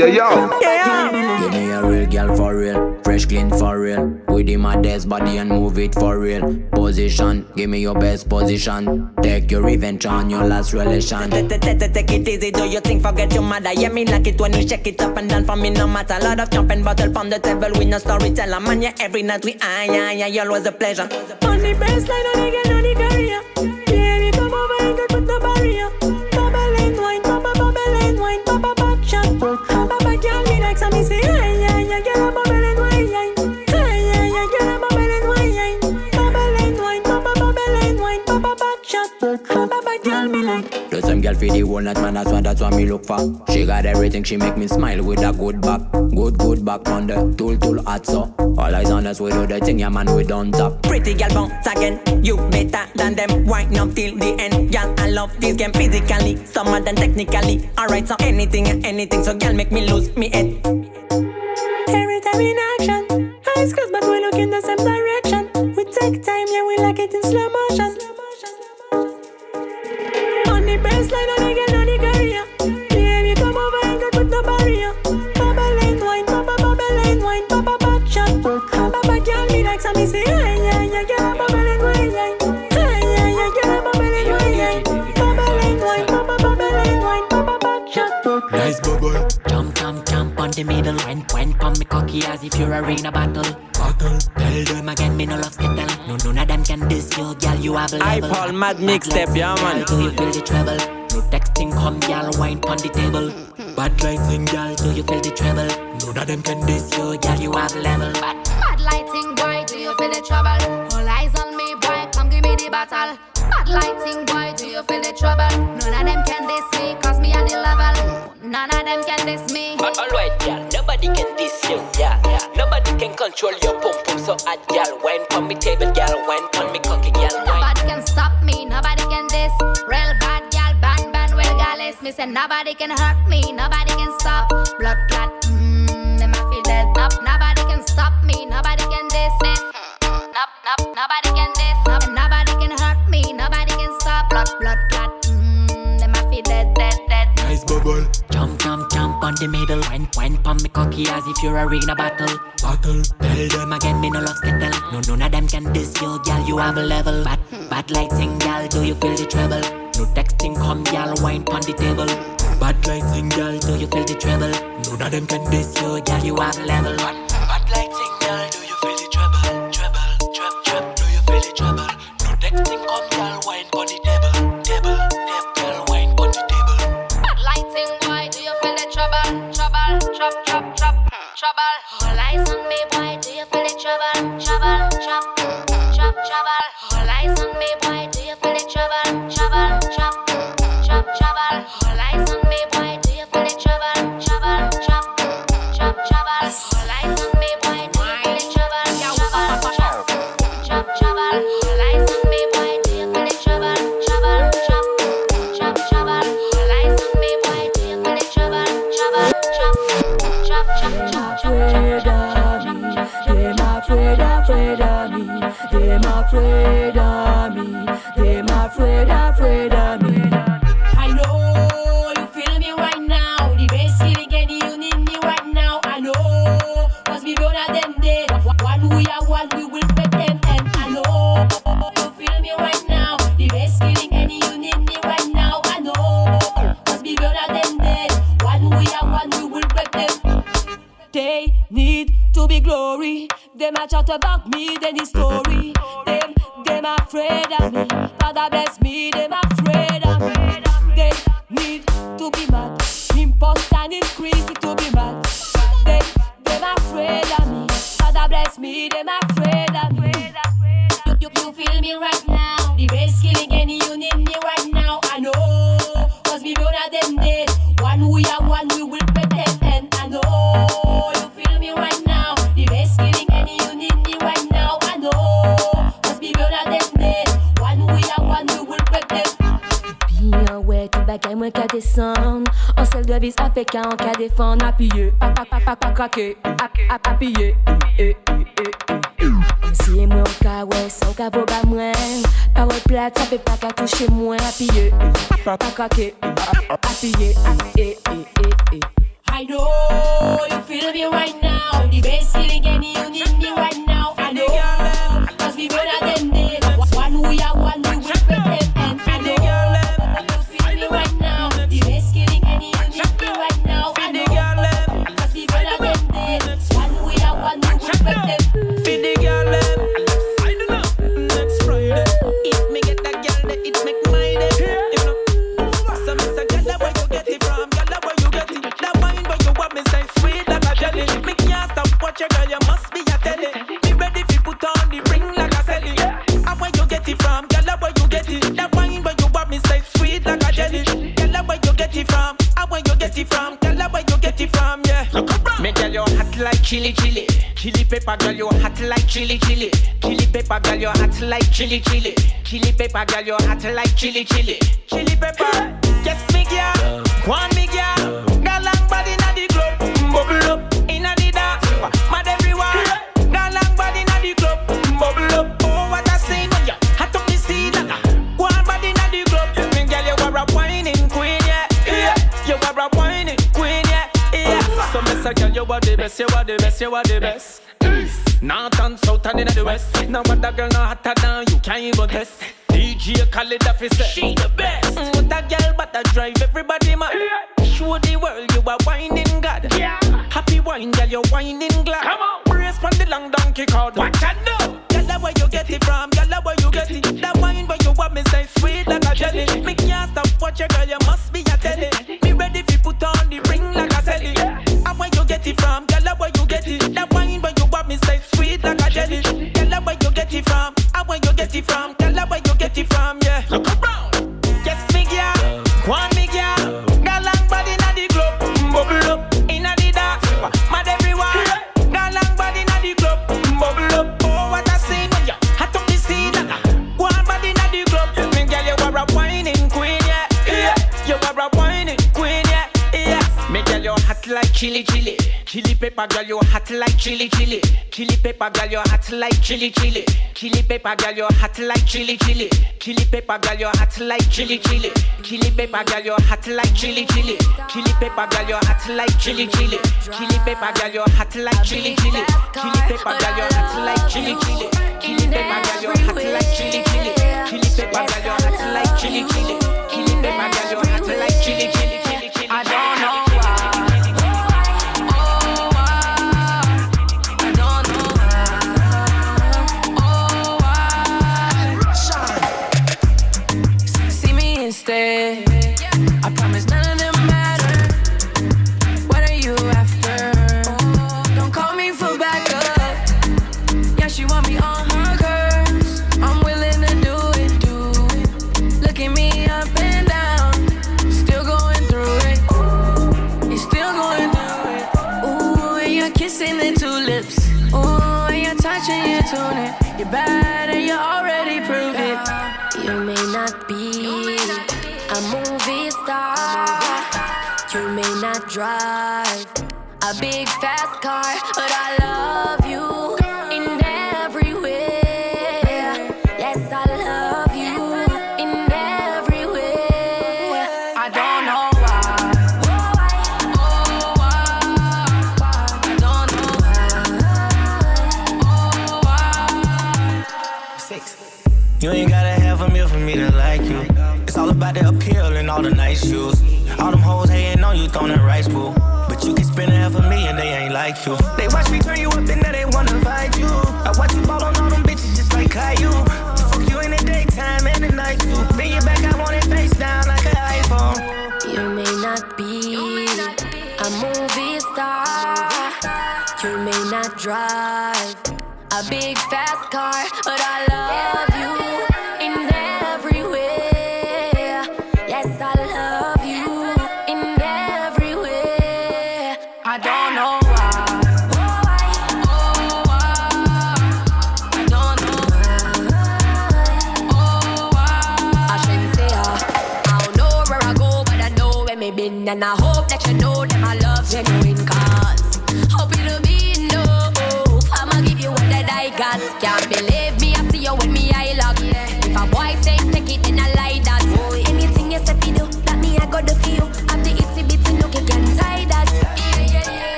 Yeah, yeah, yeah. Yeah. Give me a real girl for real, fresh clean for real. With him my desk body and move it for real. Position, give me your best position. Take your revenge on your last relation. Take it easy, do your thing, forget your mother? Yeah, me like it when you shake it up and down for me, no matter. Lot of jumping bottle from the table, we no storyteller. Man, yeah, every night we ah, yeah, yeah, you always a pleasure. On the baseline, on the girl, on the career. For the night, man, that's what, that's what me look for. She got everything, she make me smile with a good back. Good, good back on the tool, tool hot so. All eyes on us, we do the thing, yeah, man, we don't top. Pretty girl bounce again. You better than them. Wind up till the end. Girl, I love this game physically, some of them technically. Alright, so anything and anything, so girl make me lose me head. Every time in action, Mad mixtape, yeah man. Do you feel the treble? No texting, come, girl. Wine on the table. Bad lighting, girl. Do you feel the treble? None of them can diss you, girl. You have level. Bad lighting, boy, do you feel the trouble? All eyes on me, boy, come give me the battle. Bad lighting, boy, do you feel the trouble? None of them can diss me, cause me at the level. None of them can diss me. Alright, girl, nobody can diss you, yeah, yeah. Nobody can control your pum pum so hot, girl. Wine on me table, girl. Wine on me Me say nobody can hurt me, nobody can stop. Blood clot, mmm, them I feel dead. Nope, nobody can stop me, nobody can diss me. Nope, nope, nobody can diss. Nope, nobody can hurt me, nobody can stop. Blood, blood clot, mmm, them I feel dead, dead, dead. Nice bubble. Jump, jump, jump on the middle. Wine, wine, pump me cocky as if you're a arena battle. Battle. Tell them again, me no love skittle. No, none of them can diss you, girl. You have a level. Bad, bad lighting, girl. Do you feel the treble? No texting, come, girl. Wine on the table. Bad lighting, girl. Do you feel the treble? None of them can diss you, girl. You have level. Pa pa pa pa krake Ap, ap, appuye, eh, eh, eh, eh Si mwen an ka wè, sa ou ka vo ba mwen. Parol plat, sa pe pa ka touche mwen Appuye, pa pa krake Khaled off his set. She the best. Mm, what a girl, but I drive everybody mad. Show the world you are whining God. Yeah. Happy wine, girl, you're whining glad. Come on. Brace from the long donkey cord. What I know? Girl, where you get it from? Girl, where you get it? That wine where you want me say sweet like a jelly. Me can't stop watch your girl, you must be a telly. Me ready fi put on the ring like a celly. And where you get it from? Girl, where you get it? That wine where you want me say sweet like a jelly. Girl, where you get it from? And where you get it from? Girl, where you get it from? Yeah. Look around. Yes, me girl. One me girl. Girl, long body inna the club. Bubble up inna the dance. Mad everyone. Girl, long body inna the club. Bubble up. Oh, what a scene when you hot up the scene. One body inna the club. Me girl, you are a whining queen, yeah. Yeah. You are a whining queen, yeah. Yeah. Me girl, you hot like chili chili. Chili pepper girl, you hot like chili chili. Chili pepper girl, you hot like chili chili. Chili pepper girl, you hot like chili chili. Chili pepper girl, you hot like chili chili. Chili pepper girl, you hot like chili chili. Chili pepper girl, you hot like chili chili. Chili pepper girl, you hot like chili chili. Chili pepper girl, you hot like chili chili. Chili pepper girl, you hot like chili chili. Chili pepper girl, you hot like chili chili. Chili pepper girl, you hot like chili chili. Touching your. You're bad and you already proved it. You may not be a movie star. You may not drive a big on that rice bowl. But you can spend half a million, they ain't like you. They watch me turn you up and now they wanna fight you. I watch you ball on all them bitches just like Caillou. Fuck you in the daytime and the night too. Bring you back, I want it face down like an iPhone. You may not be a movie star. You may not drive a big fast car, but I love and I hope that you know that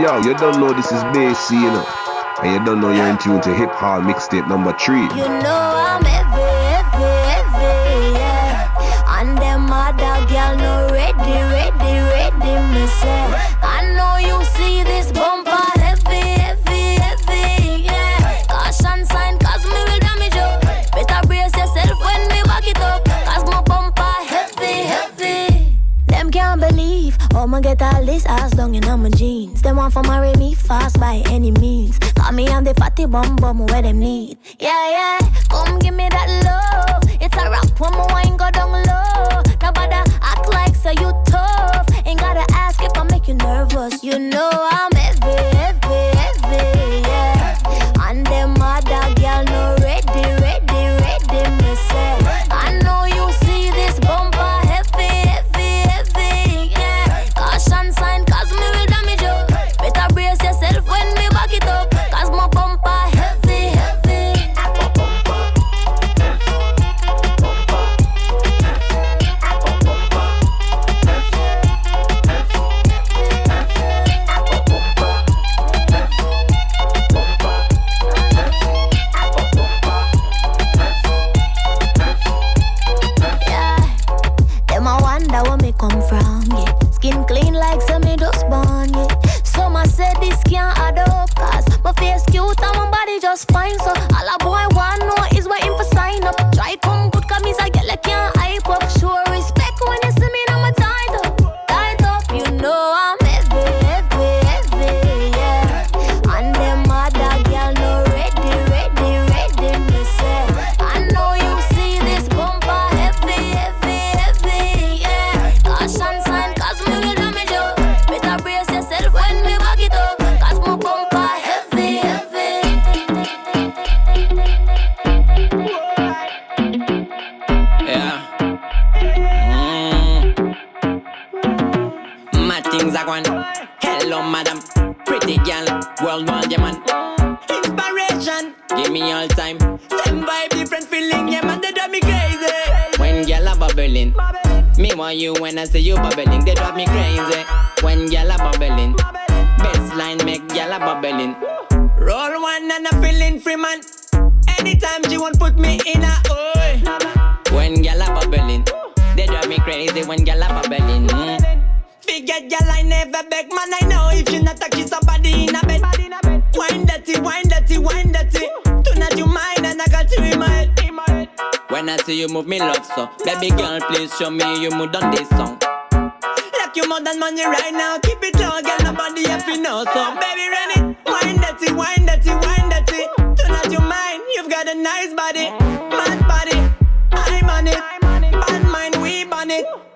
Yo, yo, yo, you don't know this is Bassy, you know. And you don't know you're in tune to Hip Hop Mixtape number three. You know I'm heavy, heavy, heavy, yeah. And them other girl no ready, ready, ready, me say. I know you see this bumper heavy, heavy, heavy, yeah. Caution sign, cause me will damage you. Better brace yourself when me back it up. Cause my bumper heavy, heavy. Them can't believe I'ma get all this ass down in my want for marry me fast by any means. Call me I'm the fatty bum bum where them need. Yeah, yeah, come give me that love.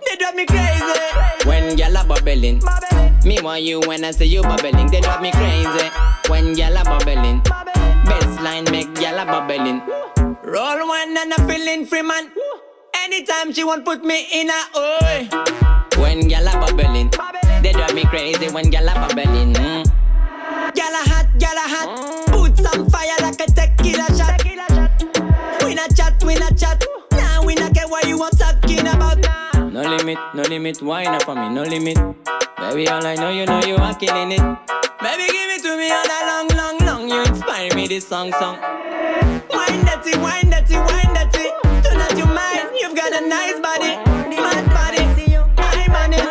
They drive me crazy. When gyal a bubbling, me want you when I see you bubbling. They drive me crazy. When gyal a bubbling, best line make gyal a bubbling. Roll one and I'm feeling free man. Anytime she want put me in a oi. When gyal a bubbling, they drive me crazy. When gyal a bubbling. Mm. Gyal a hot, gyal a hot. Put some fire like a tequila shot. We not chat, we not chat. No limit, no limit, wine up for me, no limit. Baby, all I know, you know you are killing it. Baby, give it to me all that long, long, long. You inspire me this song, song. Wine dirty, wine dirty, wine dirty. Tonight you mind, you've got a nice body, mad body. I'm on it,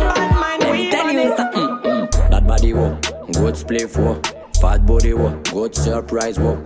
bad mind, we on it. Mm, mm, mm. That body wo, good split wo, fat body wo, good surprise wo.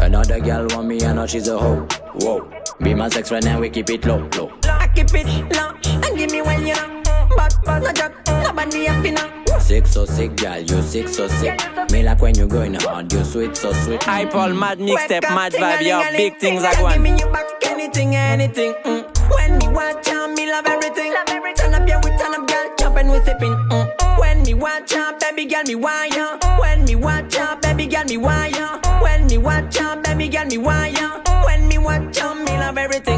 Another girl want me and now she's a hoe. Whoa, be my sex friend and we keep it low, low. I keep it low and give me when you know. But, but, no joke, nobody happy now. Sick so sick, girl, you sick so sick. Me like when you going hard, you sweet so sweet. I Paul mad mixtape, mad vibe, yo, big things are Give me going. you back anything, anything. Mm. When me watch her, me love everything. Turn up, yeah, we turn up, girl, jump and we sipping. Mm. When me watch her, baby girl, me wire. When me watch her, baby girl, me wire. When me watch her, baby girl, me wire. When me watch her, me love everything.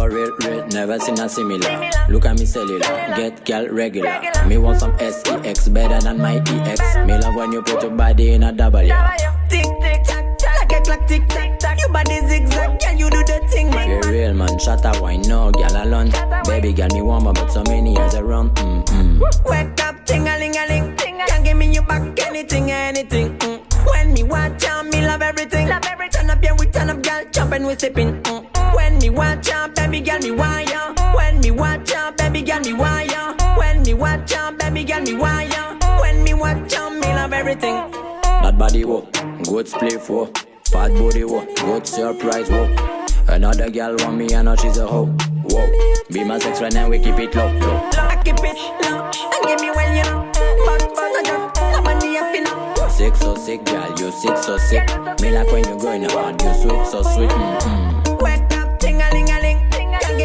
So for real, real, never seen a similar. Look at me cellular, get gal regular. Me want some SEX better than my EX. Me love when you put your body in a double, yeah. Tick, tick, tack, tack, like a clock, tick, tack, tack. Your body zigzag, can you do the thing, man? For real, man, shut up, why no, gal alone. Baby, gal me warm, but so many years around. Mm mm. Wake up, ting a ling a ling. Can't give me your back, anything, anything. Mm. When me watch her, me love everything. Love everything. Turn up, yeah, we turn up, girl, jump and we sipping. Mm. When me watch her, baby girl, me wire. When me watch her, baby girl, me wire. When me watch her, baby girl, me wire. When me watch her, me love everything. Bad body wo, good play for. Fat body wo, good surprise wo. Another gal want me and now she's a hoe. Whoa, be my sex friend and we keep it low, low. I keep it low and give me when you know. But but I on the up, you. Sick so sick, gal, you sick so sick. Me like when you going hard, you sweet so sweet. Mm-mm.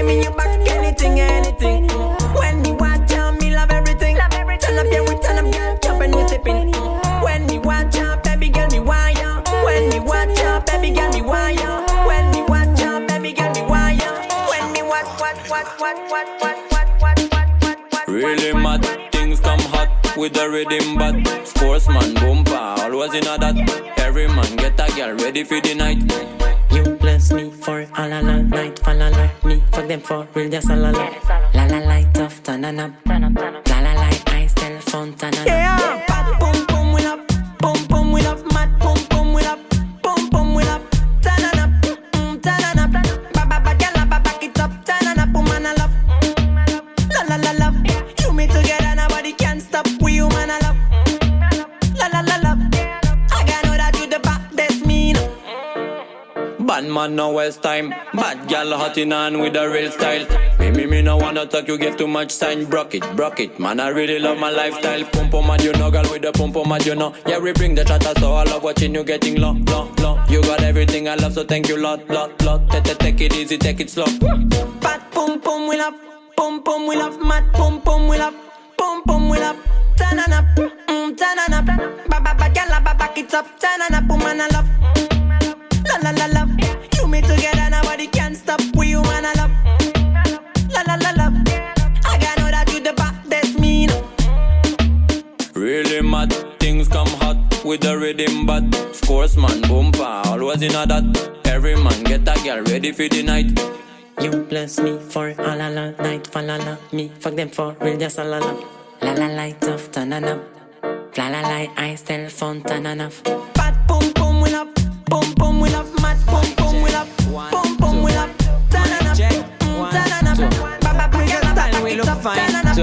Me your back, anything, anything. Mm. When me watch her, me love everything. Turn up, yeah, we turn up, girl, jump and we sipping. Mm. When me watch her, baby girl, me wire. When me watch her, baby girl, me wire. When me watch her, baby girl, me wire. When me watch, watch, watch, watch, watch, watch, watch, watch, watch, watch, watch. Really mad, things come hot with the rhythm, but sportsman bumper always in a that. Every man get a girl ready for the night. Bless me for all all all night, fall all all me fuck them for real, just all all all. La la light off, turn on up, la la light eyes telephone, turn up. Yeah, Bad man no waste time. Bad gal hot in on with a real style. Me me me no wanna talk, you give too much sign. Broke it, broke it. Man I really love my lifestyle. Pum pum mad, you know, girl with the pum pum mad, you know. Yeah we bring the chatter, so I love watching you getting low, low, low. You got everything I love, so thank you lot, lot, lot. Take, it easy, take it slow. Bad boom boom we love, boom boom we love, mad boom boom we love, boom boom we love. Turn on up, mm, turn on up, ba ba ba gyal, ba back it up, turn on up, woman I love, la la la love. You me together, nobody can stop. We human I love, la la la love. I gotta know that you the baddest me. No. Really mad, things come hot with the rhythm, but sportsman bumper always in a that. Every man get a girl ready for the night. You bless me for all all all night, fall all all me fuck them for real, just a all all. La la light off, turn on up, la la light eyes telephone, turn on off.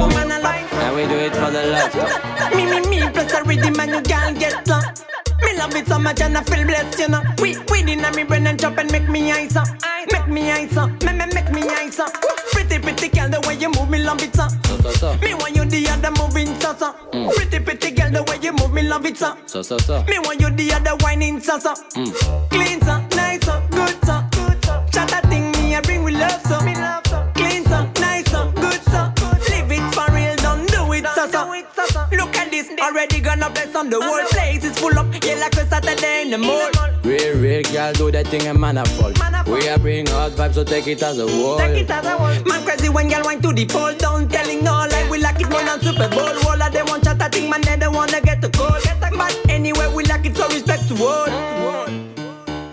Up, turn on up, woman I love. And we do it for the love. Me, me, me, plus a rhythm and you can't get lost. Me love it so much and I feel blessed, you know. We, we in me brain and chop and make me eyes up. Make me eyes up, me, me, make me eyes up. Pretty, pretty girl, the way you move me love it, so. So, so, so. Me want you the other moving, so, so. Mm. Pretty, pretty girl, the way you move me love it, so. So, so, so. Me want you the other whining, so, so. Mm. Clean, so, nice, so, good, so. Shut that thing, me, I bring with love, so. Clean, already gonna bless on the whole place is full up, yeah, like a Saturday in the mall. Real, real girl do that thing and man a fall. We are bring hot vibes, so take it as a wall. Man crazy when girl wine to the pole down, telling no lie, we like it more than Super Bowl. All of them want chat, I think man, they don't wanna get the call. But anyway, we like it, so respect to all.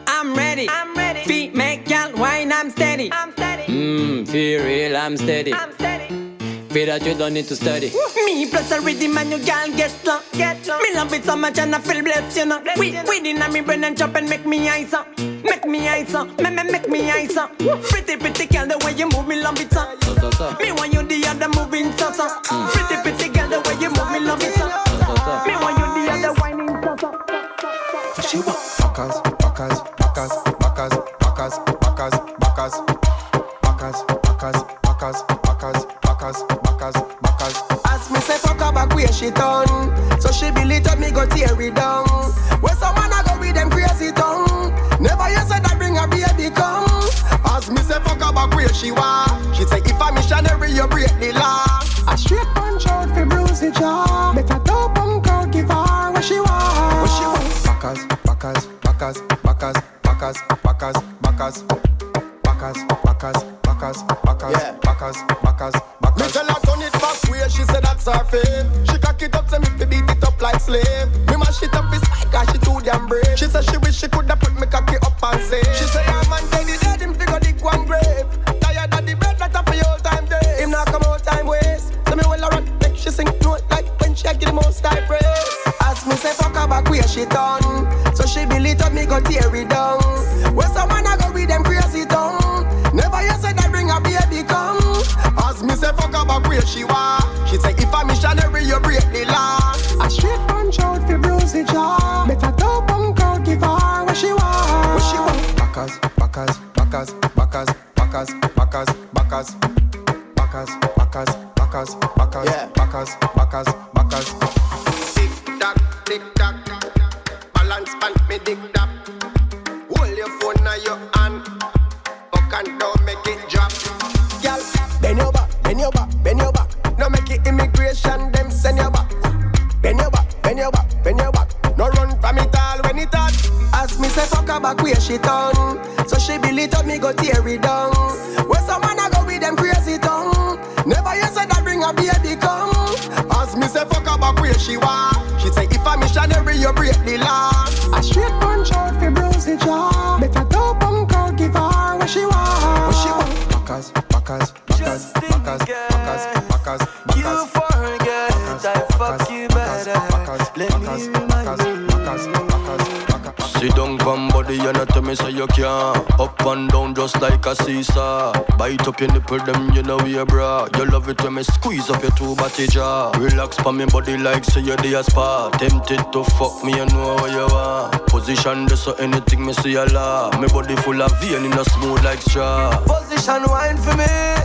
I'm ready, I'm ready. Feet make girl wine, I'm steady. I'm steady. Mmm, feel real, I'm steady. I'm steady. Feel that you don't need to study. Me plus a rhythm and you girl get slow. Get slow. Me love it so much and I feel blessed, you know. We we in me brain and chop and make me eyes up. Make me eyes up. Me me make me eyes up. Pretty pretty girl the way you move me love it so. So, so, so. Me want you the other moving so so. Pretty pretty girl the way you move me love it so. Me want you the other whining so so. She want backers, backers, backers, backers, backers, backers, backers, backers, backers, backers, backers, backers, she done So she it up, me go tear it down When someone a go with them crazy tongue Never you said that bring a baby come As me say fuck about where she want. She say if a missionary, you break the law. A straight punch out for bruise the jaw. Better top punk out, give her what she want. What she want? Backers, backers, backers, backers, backers, backers. Backers, backers, backers, backers, Yeah. backers, backers, backers. Me tell her turn it back where she said that's her fave. She cock it up, say me fi beat it up like slave. Me mash it up, it's like cause she too damn brave. She said she wish she coulda put me cocky up and say. She say her man dead, he dead, him figure dig one grave. Tired of the bread that a for your time day. Him not come out time waste. So me well a rock, make she sing note like when she give the most high praise. As me say fuck her back where she done. So she it up, me go tear it down. Where someone a go with them crazy tongue. Say fuck her back where she want. She say if a missionary you break the law. Up your nipple, them you know we bra. You love it when me squeeze up your two body jaw. Relax pa me body like say you're the spa. Tempted to fuck me, you know where you are. Position this so anything me see a law. Me body full of vein in a smooth like straw. Position wine for me.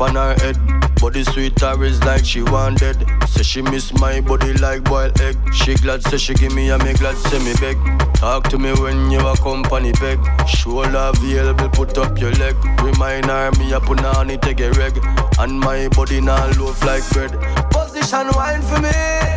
On her head. Body sweet is like she wanted. Say she miss my body like boiled egg. She glad say she give me a me glad say me beg. Talk to me when you a company beg. Shoulder available, put up your leg. Remind her me a put on it take a reg. And my body now loaf like bread. Position wine for me.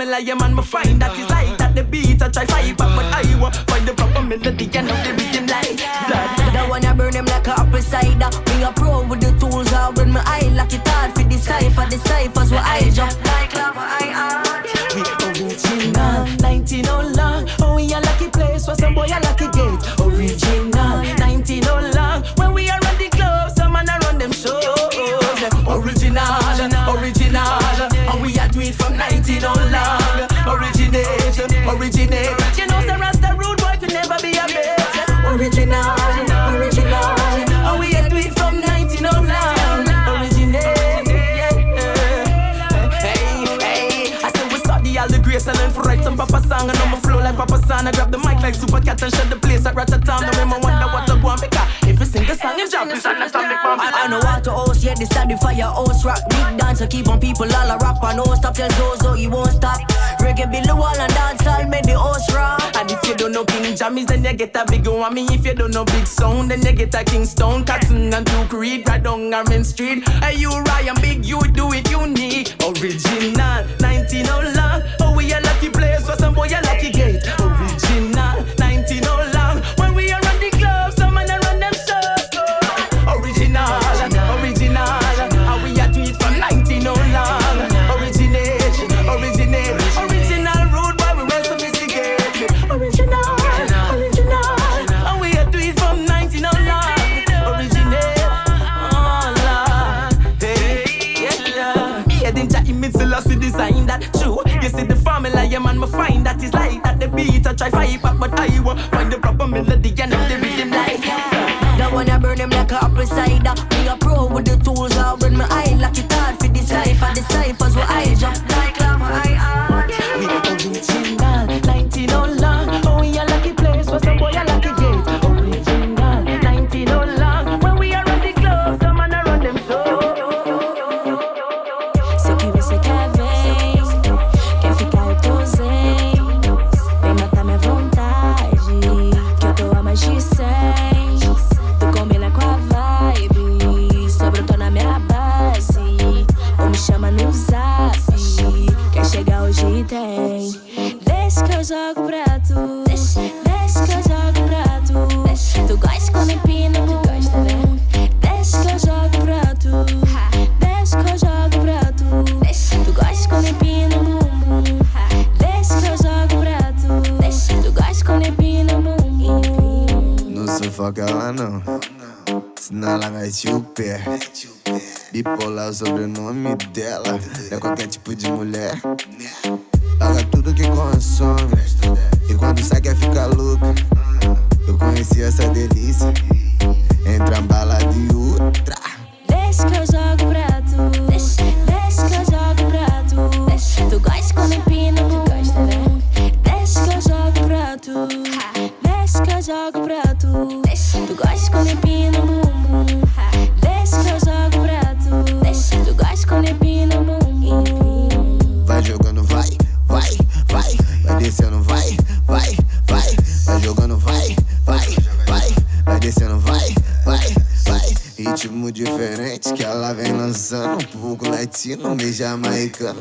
The formula, yeah man, me find that is like that. The beat I try fight back, but I want find the proper melody and now the rhythm like that. The one I burn them like a apple cider. Me a pro with the tools, I when my eye like it hard for decipher the ciphers where I jump like lava. I art. We original, 19 oh long. Papa San. I grab the mic like Super Cat and shut the place at Ratatan. No me wonder what I want because if you sing the song, him jump, it's understand big man. I, I know how to host, yet this the fire host rock. Big dancer, keep on people all a rap and no stop. Tell Zozo he won't stop. Reggae build the wall and dance all make the host rock. And if you don't know King Jammies, then you get a big one. Me if you don't know Big Sound, then you get a Kingston, Cotton and Duke Reid, right down Main Street. Hey, you Ryan Big, you do it unique, original. 19 try fight back, but I won't papo de.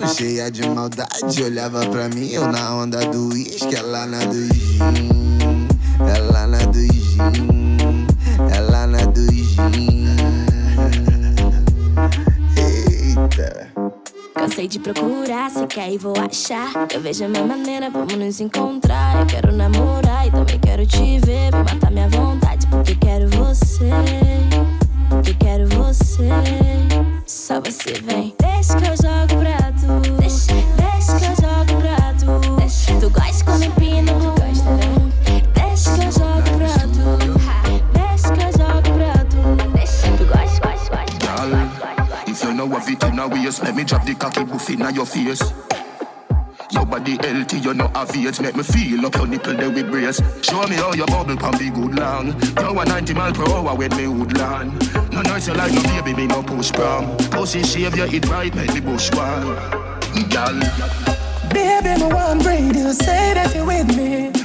Cheia de maldade. Olhava pra mim, eu na onda do uísque. Ela na do gin. Ela na do gin. Ela na do gin. Eita. Cansei de procurar, se quer e vou achar. Eu vejo a minha maneira, vamos nos encontrar. Eu quero namorar e também quero te ver. Vem matar minha vontade, porque quero você. Porque quero você. Só você vem. Deixa que eu jogo waist, let me drop the cocky buff in your face. Your body healthy, you know have it. Make me feel up your nipple there with brace. Show me how your bubble can be good long. You a 90 mile per hour when me would land. No noise you like no baby, me no push prom. Pussy shave you eat right, make me bush one. Girl, Baby, me want breathe you. Say that you with me.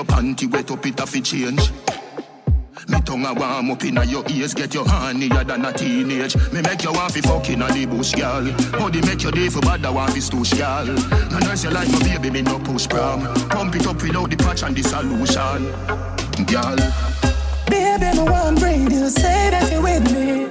Your panty wet up, it a fi change. Me tongue a warm up inna your ears, get your hornier than a teenage. Me make you want fi fuck inna the bush, girl. Body make your day for bad, I want fi stoosh, girl. No nurse you like my baby, me no push prom. Pump it up without the patch and the solution, girl. Baby, me want breathe you. Say that you with me.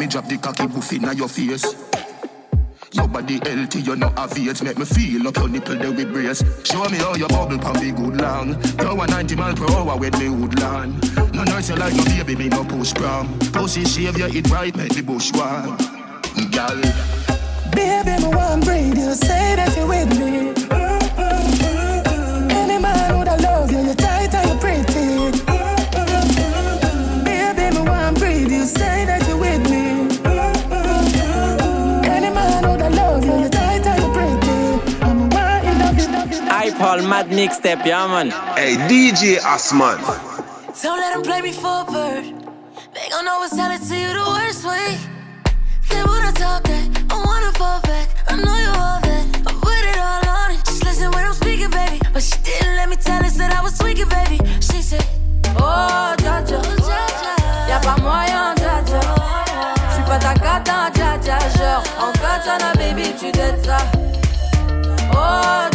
Me drop the cocky buff inna your face. Your body healthy, you know have it. Make me feel up your nipple there with brace. Show me how your bubble can be good long. You a 90 mile per hour with me woodland. No nurse you like no baby, me no push prom. Pussy shave you eat right, make the bush warm. Girl, Baby, me want breathe you. Say that you with me. Paul Mad mixtape, yeah man. Hey, DJ Asman. Don't let them play me for a bird. They gon' always tell it to you the worst way. They wanna talk that, I wanna fall back. I know you all that, I put it all on it. Just listen when I'm speaking, baby. But she didn't let me tell her that I was tweaking, baby. She said, Oh, Jaja, y'a pas moyen, oh, Jaja. J'suis pas ta cata, Jaja. Genre, en katana, baby, tu dettes ça. Oh,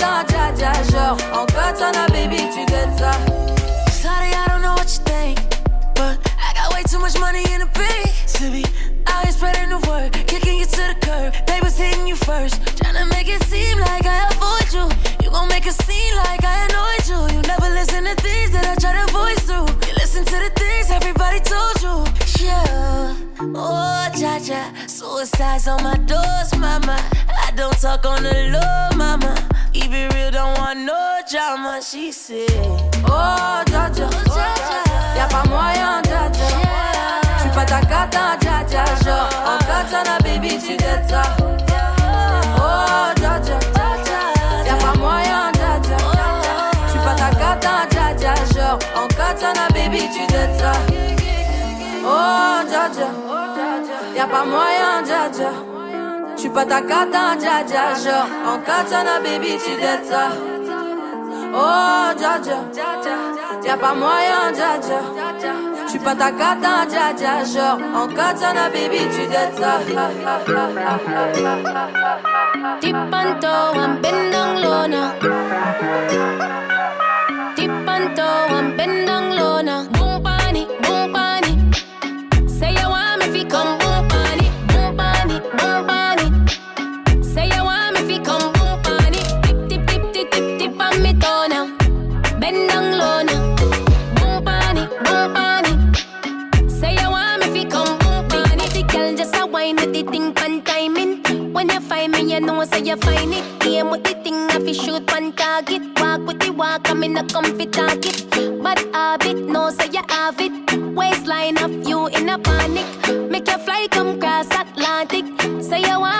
cata, Jaja. Genre, en katana, baby, tu dettes ça. Sorry, I don't know what you think. But I got way too much money in the bank to be here spreading the word, kicking you to the curb. Was hitting you first, trying to make it seem like I avoid you. You gon' make it seem like I annoyed you. You never listen to things that I try to voice through. You listen to the things everybody told you. Yeah, oh Jaja, suicide's on my doors, mama. I don't talk on the low, Oh Jaja, y'a pas moyen, Jaja. J'suis pas ta cata, Jaja. Genre, en katana, baby, tu dettes ça. Oh Jaja, y'a pas moyen, Jaja. J'suis pas ta cata, Jaja. Genre, en katana, baby, tu dettes ça. Oh Jaja, y'a pas moyen, Jaja. J'suis pas ta cata, Jaja. Genre, en katana, baby, tu dettes ça. Oh Jaja, y'a pas moyen, Jaja. J'suis pas ta cata, Jaja. Genre, en katana, baby, tu dettes ça. Tipanto, I'm bend down low now. Tipanto, I'm bend down find me, you know say you find it. Aim with the thing, I fi shoot pan target. Walk with the walk, I'm in a comfy target. But habit, no say you have it. Waistline of you in a panic. Make you fly come cross Atlantic. Say you want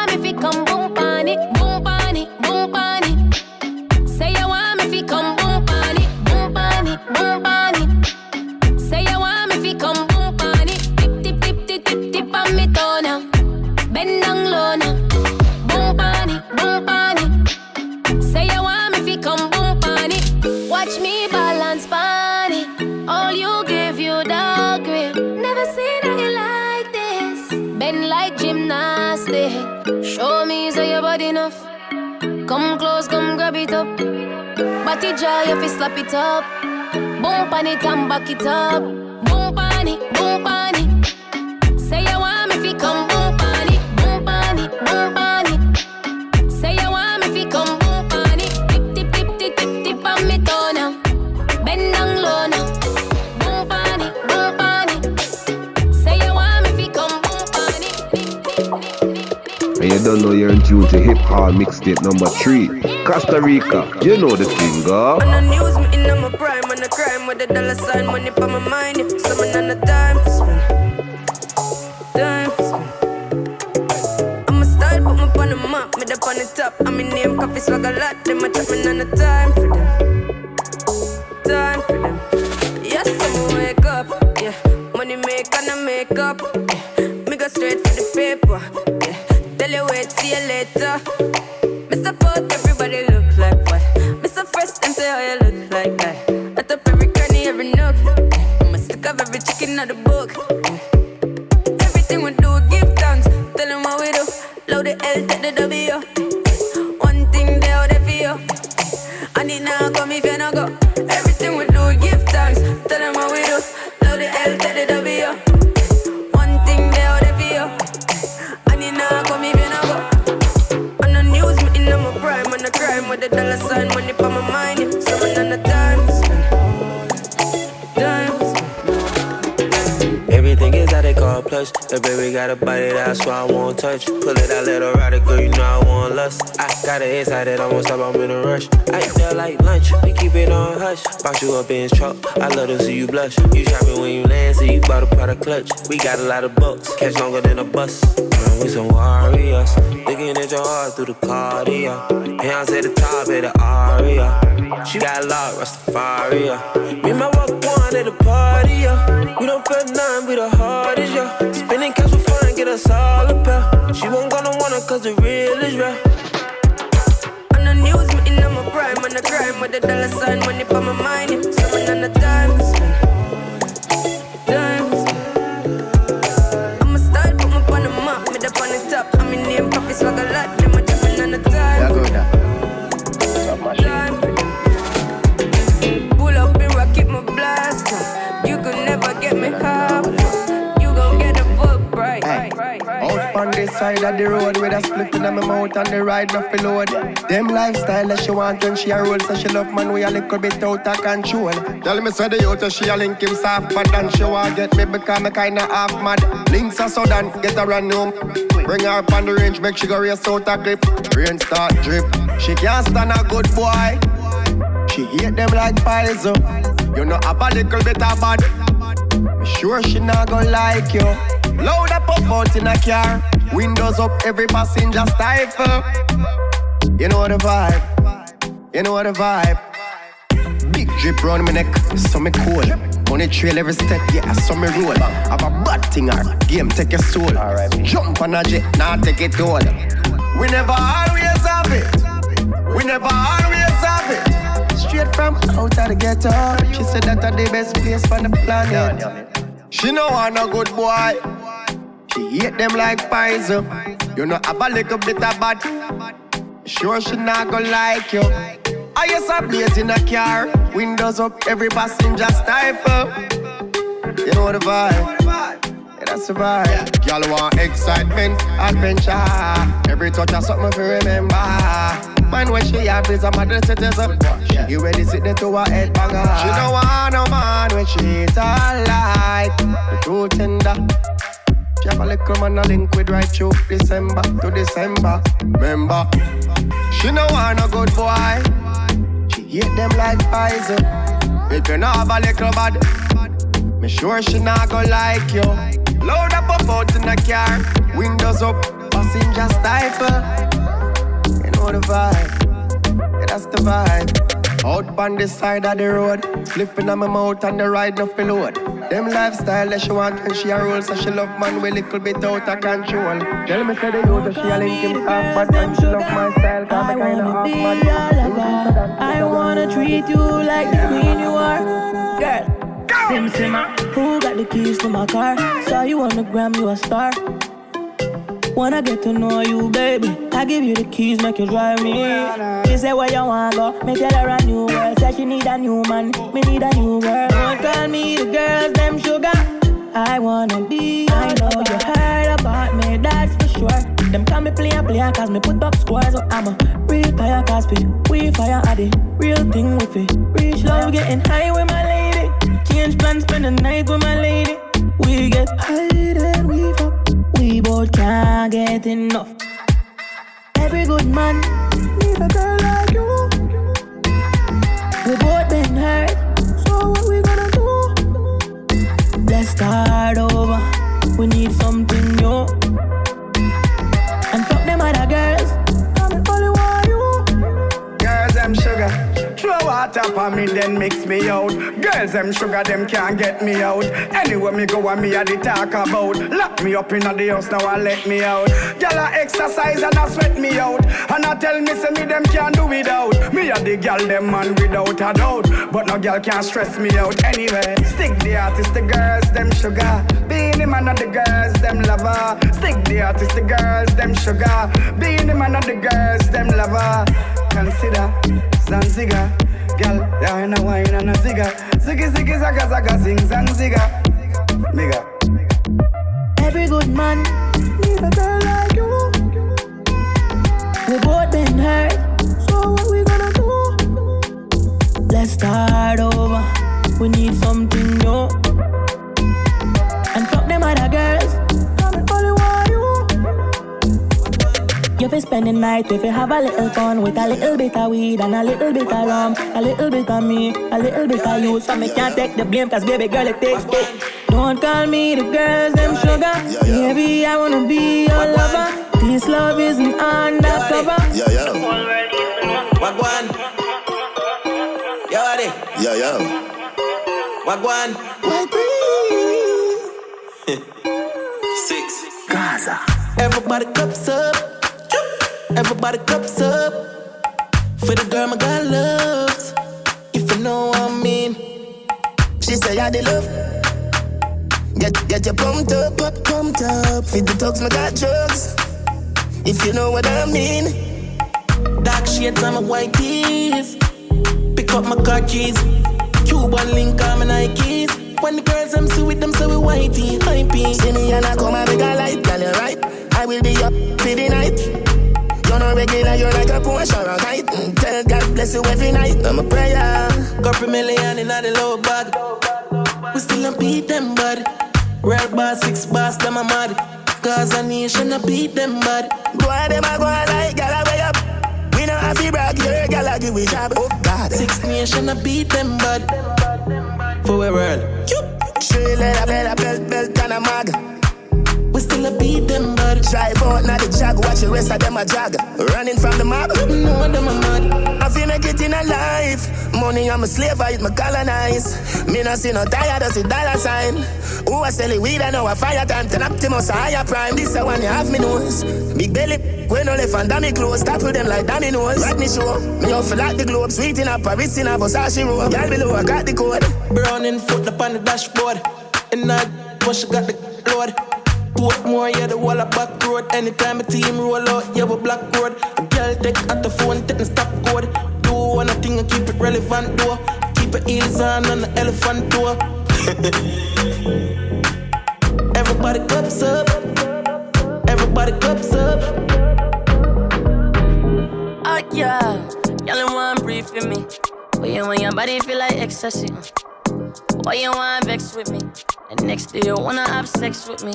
Body jar, you fi slap it up. Boom pan it and back it up. Boom pan it, boom pan it. Don't know you're in to Hip Hop Mixtape number 3. Costa Rica, you know the thing, girl. On the news, me in my prime, on the crime with the dollar sign, money on my mind. Summon on the time for spend. Time for spend. I'm a style, put me on the map, me up on the top. I'm in name, coffee swag a lot. Them a chat me on the time for them. Time for them. Yes, I'm wake up. Yeah, money make and I make up. Yeah, see you later. Got a body that's why I won't touch. Pull it out, let her ride it, girl, you know I want lust. I got an inside that I won't stop, I'm in a rush. I eat like lunch, we keep it on hush. Box you up in his truck, I love to see you blush. You shopping when you land, so you bought a product clutch. We got a lot of bucks, catch longer than a bus. Man, we some warriors, looking at your heart through the cardio. Hands at the top of the aria. She got a lot, Rastafari. Me my one at the party, yeah. We don't feel nothing, we the hardest, yeah. Spending cash for fun, get us all up, pair. She won't gonna want it cause the real is real. On the news, me in my prime, on the crime with the dollar sign, money for my mind. Yeah. Summer on the time. Time side of the road with a split in my mouth and the ride off the load. Them lifestyle that she want when she a roll, so she love man we a little bit out of control. Tell me say the youth she a link him soft, but then she want get me because me kinda half mad. Links are sudden, get her run home. Bring her up on the range, make she go race out a grip. Rain start drip, she can't stand a good boy. She hate them like poison. Oh. You know have a little bit of bad. Sure she not gonna like you. Loud up up out in a car. Windows up, every passenger stifle. You know the vibe. You know the vibe. Big drip round my neck, so me cool. Money trail every step, yeah, I saw me roll. Have a bad thing, or game take your soul. Jump on a jet, now take it all. We never always have it. We never always have it. Straight from out of the ghetto. She said that are the best place for the planet. She no want a good boy. She hate them like poison. Uh. You know have a little bit of bad. Sure she not gonna like you. I yes I blaze in a car. Windows up, every passenger stifle. You know the vibe. That's the vibe. Y'all want excitement, adventure. Every touch of something to remember. Man, when she have is a mother citizen. She ready sit there to her head banger. She don't want no man when she is alright. The too tender. She have a little man a link with right through December to December. Remember, she no want no good boy. She hate them like poison. If you not have a little bad, me sure she not go like you. Load up a boat in the car, windows up, passenger stifle. You know the vibe, yeah, that's the vibe. Out on the side of the road, flipping on my mouth and the ride off the load. Them lifestyle that she want when she a roll, so she love man with little bit out of control. Tell me say the youth that she a link him half bad and she love my style, cause I kinda half be mad. your lover. I wanna treat you like the queen you are. Girl, Sim Simma, who got the keys to my car? Saw you on the gram, you a star. Wanna get to know you, baby. I give you the keys, make you drive me. She say where you wanna go, me tell her a new world. Say she need a new man, me need a new girl. Don't call me the girls, them sugar. I wanna be. I know you heard about me, that's for sure. Them call me player, player, cause me put up scores. So I'm a real fire, cause we, we fire at it. Real thing with it. Reach love, getting high with my lady. Change plans, spend the night with my lady. We get high, then we fuck. We both can't get enough. Every good man need a girl like you. We both been hurt, so what we gonna do? Let's start over. We need something new. Water on me, then mix me out. Girls, them sugar, them can't get me out. Anywhere me go, and me a the talk about. Lock me up in the house now and let me out. Gyal a exercise and a sweat me out. And I tell me, say me them can't do without. Me a the gyal, them man without a doubt. But no gyal can't stress me out anyway. Stick the artist, the girls, them sugar. Being the man of the girls, them lover. Stick the artist, the girls, them sugar. Being the man of the girls, them lover. Consider Zanziga. Girl, you ain't wine and a cigar. Ziggy, ziggy, zaga, zaga, zing, zang, zigga. Nigga. Every good man needs a girl like you. We both been hurt, so what we gonna do? Let's start over. We need something new. You fi spend the night if you have a little fun with a little bit of weed and a little bit of rum, a little bit of me, a little bit of you. So me can't take the blame, cause baby girl it takes two. Don't call me the girls them sugar. Baby, I wanna be your lover. This love isn't undercover. Yo, yo. Wagwan. Yo, Adi. Yo, yo. Wagwan. Six. Gaza. Everybody cups up. Everybody cups up. For the girl my God loves. If you know what I mean. She say I the love. Get get you pumped up, up, pumped up. Feed the talks, my got drugs. If you know what I mean. Dark shades on my white tees. Pick up my car keys. Cuban link on my Nikes. When the girls I'm see with them, so we whitey, hypey. See me and I come and make a light, girl, you right. I will be up till the night. You're not regular, you're like a or a. Mm, Tell God bless you every night. I'm a prayer. Couple million in the low bag. We still don't beat them, bud. Real boss, six boss, them a mad. Cause a nation, I beat them, bud. Boy, them a go on like, I way up. We know have to brag, girl, I give we job. Oh, God. Six nation, I beat them, bud. For a world. Straight leather, belt, belt, belt, and a mag. We still a beat them, bud. Drive out, not the jag, watch the rest of them a jog. Running from the mob. No, them a mad. I make it in a life. Money, I'm a slave, I eat my colonize. Me no see no tired, I see dollar sign. Who I sell it weed, I know a fire time. Ten Optimus, a higher prime. This the one you have me nose. Big belly, when no left and dummy clothes. Topple them like dummy nose. Right me show. Me off like the globe. Sweet in a Paris in a Versace robe. Girl below, I got the code. Brown in foot up on the dashboard. And I push, got the load. Portmore, yeah, the wall of back road. Anytime a team roll out, yeah, we black road. A girl take at the phone, take the stop code. Do one thing and keep it relevant, though. Keep it easy on on the elephant door. Everybody cups up. Everybody cups up. Oh yeah, y'all one brief with me. But you want your body feel like ecstasy. Why you wanna vex with me? And next day you wanna have sex with me.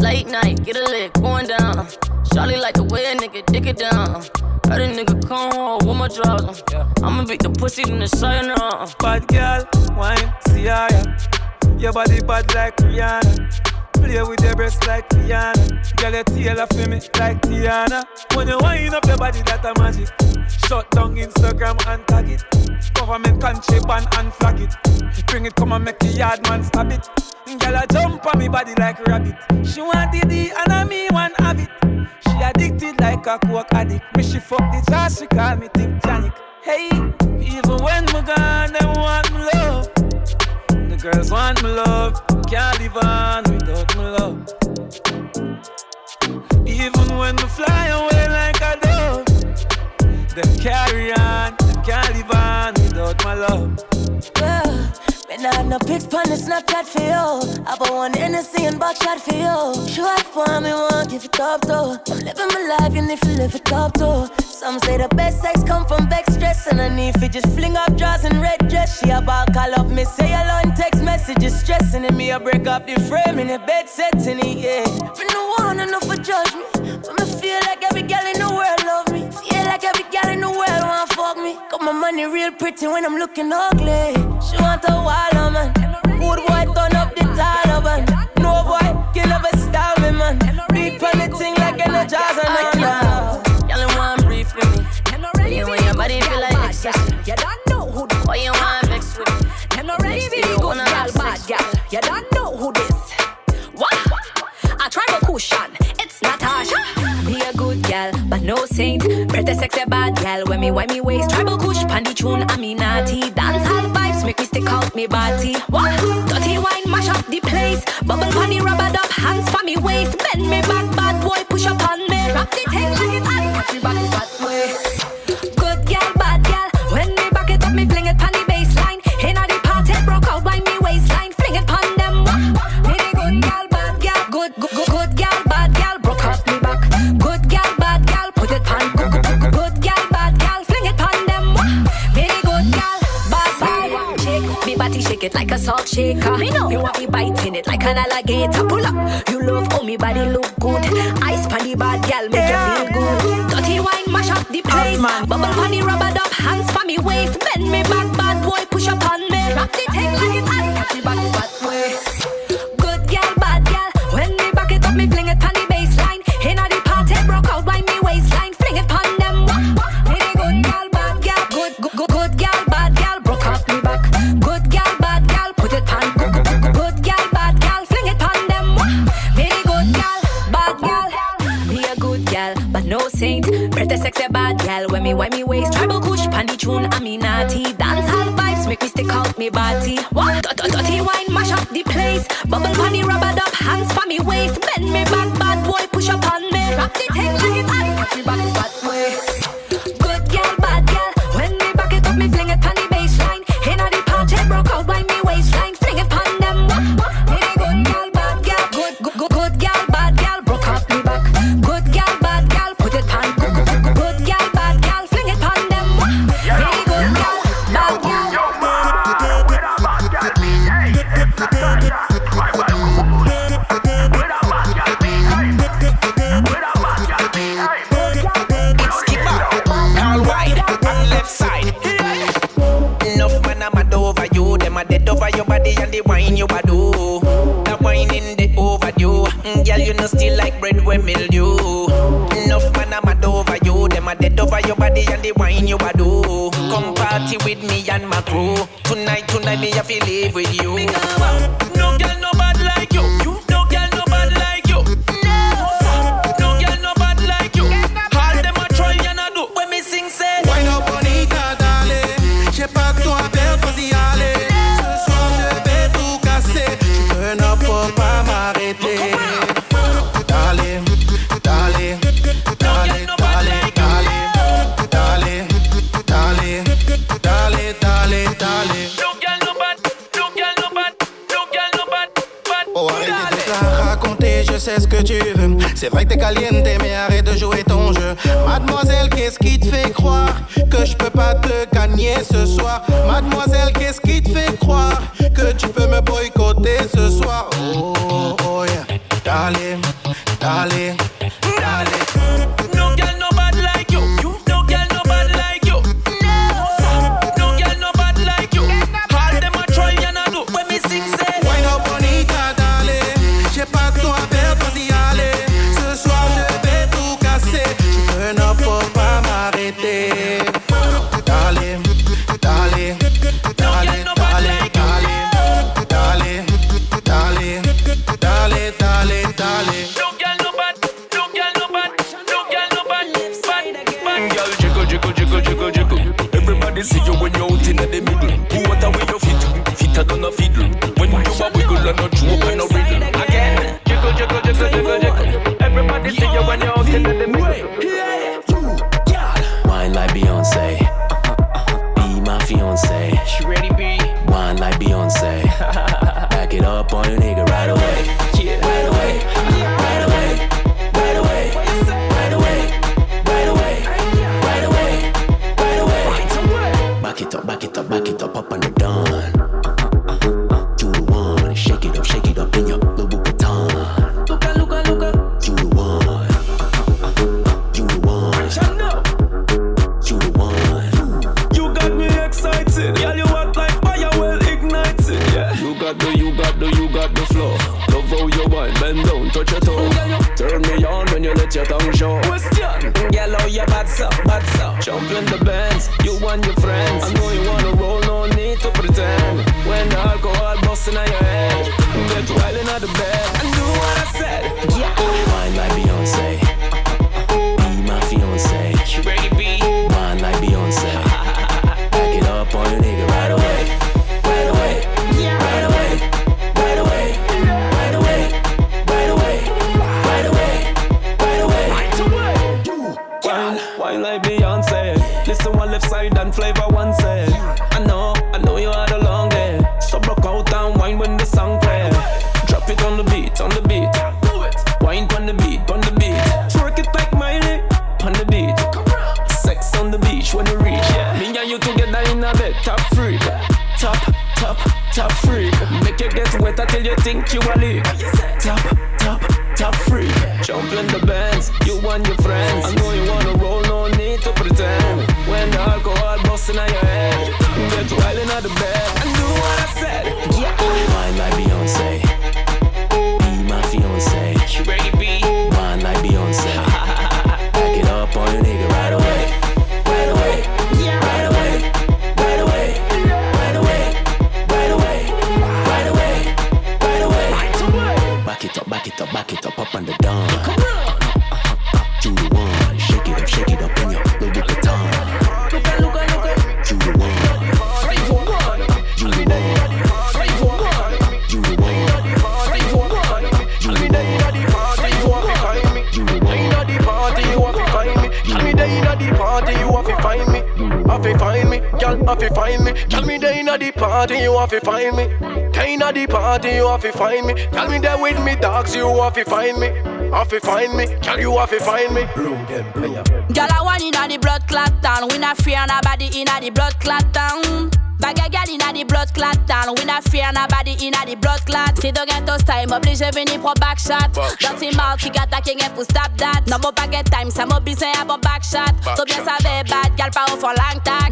Late night, get a lick going down. Charlie like the way a nigga dick it down. Heard a nigga come home with my drawers. I'ma beat the pussy in the now. Bad girl, wine, Ciara. Your body bad like Rihanna. Play with your breasts like Rihanna. Girl, your tail off me like Tiana. When you wind up your body, that a magic. Shut down Instagram and tag it. Government country ban and flag it. Bring it, come and make the yard man stab it. Girl, I jump on me body like rabbit. She want D and I me want have it. She addicted like a coke addict. Me she fuck the jazz, she call me Tip Janik. Hey, even when me gone, them want me love. Girls want my love. Can't live on without me love. Even when me fly away like a dove, they carry on. Them can't live on without my love. Yeah. Man, I have no pics on the Snapchat for you. I bought one Hennessy and shot for you. Short for me, won't give it up though. I'm living my life, you need to live it up though. Some say the best sex come from back stress, and I need to just fling up drawers and red dress. She about call up me, say alone text messages, stressing and me. I break up the frame in the bed setting it, yeah. Me no want enough for judge me, but me feel like every girl in the world love me. Feel like every girl in the world want fuck me. Got my money real pretty when I'm looking ugly. She want a waller man, good boy turn up the Taliban. No boy can never stop me man. Big on the thing like energizer and yeah. Y'all in one brief with me. You want your body feel like ecstasy. You don't know who Why you want vex with me? Them not ready Next for day the you good girl, bad girl. You don't know who this. What? I try to cushion. It's Natasha. Be a good girl, but no saint. Pretty sexy bad girl. When me when me waist, tribal kush, pandy tune, I mean naughty. Dance hall vibes make me stick out me body. What? Dirty wine mash up the place. Bubble panty rubber up, hands for me waist. Bend me back, bad boy push up on me. Rock the thing like it's hot. Catch me back way. it like a salt shaker. Me know you want me biting it like an alligator. Pull up, you love how me body look good. Ice pan the bad girl make yeah. you feel good. Dirty wine mash up the place. Man. Bubble pan the rubber up hands for me waist. Bend me back, bad boy push up on me. Wrap the thing like it's hot. Back that way. open the girl, you have to find me. Blow them player. Girl, I want inna the blood clot town. We not fear nobody inna the blood clot town. Bag a girl inna the blood clot town. We not fear nobody inna the blood clot. Si do get us time, oblige vini pro back shot. Dirty mouth qui attaque rien pour stop that. Non bon pas time, ça m'a besoin à bon back shot. So bien savait bad, girl pas au for long tag.